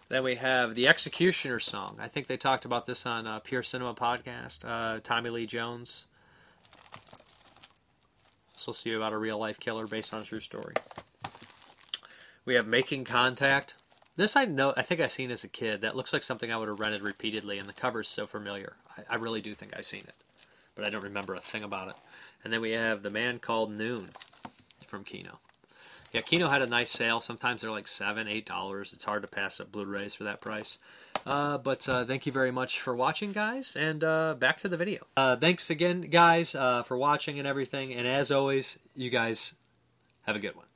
[SPEAKER 1] Then we have the Executioner song. I think they talked about this on uh, Pure Cinema podcast. Uh, Tommy Lee Jones. To be about a real life killer based on a true story. We have Making Contact. This I know. I think I've seen as a kid. That looks like something I would have rented repeatedly, and the cover's so familiar. I, I really do think I've seen it, but I don't remember a thing about it. And then we have the man called Noon from Kino. Yeah, Kino had a nice sale. Sometimes they're like seven, eight dollars. It's hard to pass up Blu-rays for that price. Uh, but uh, thank you very much for watching, guys, and uh, back to the video. Uh, thanks again, guys, uh, for watching and everything. And as always, you guys have a good one.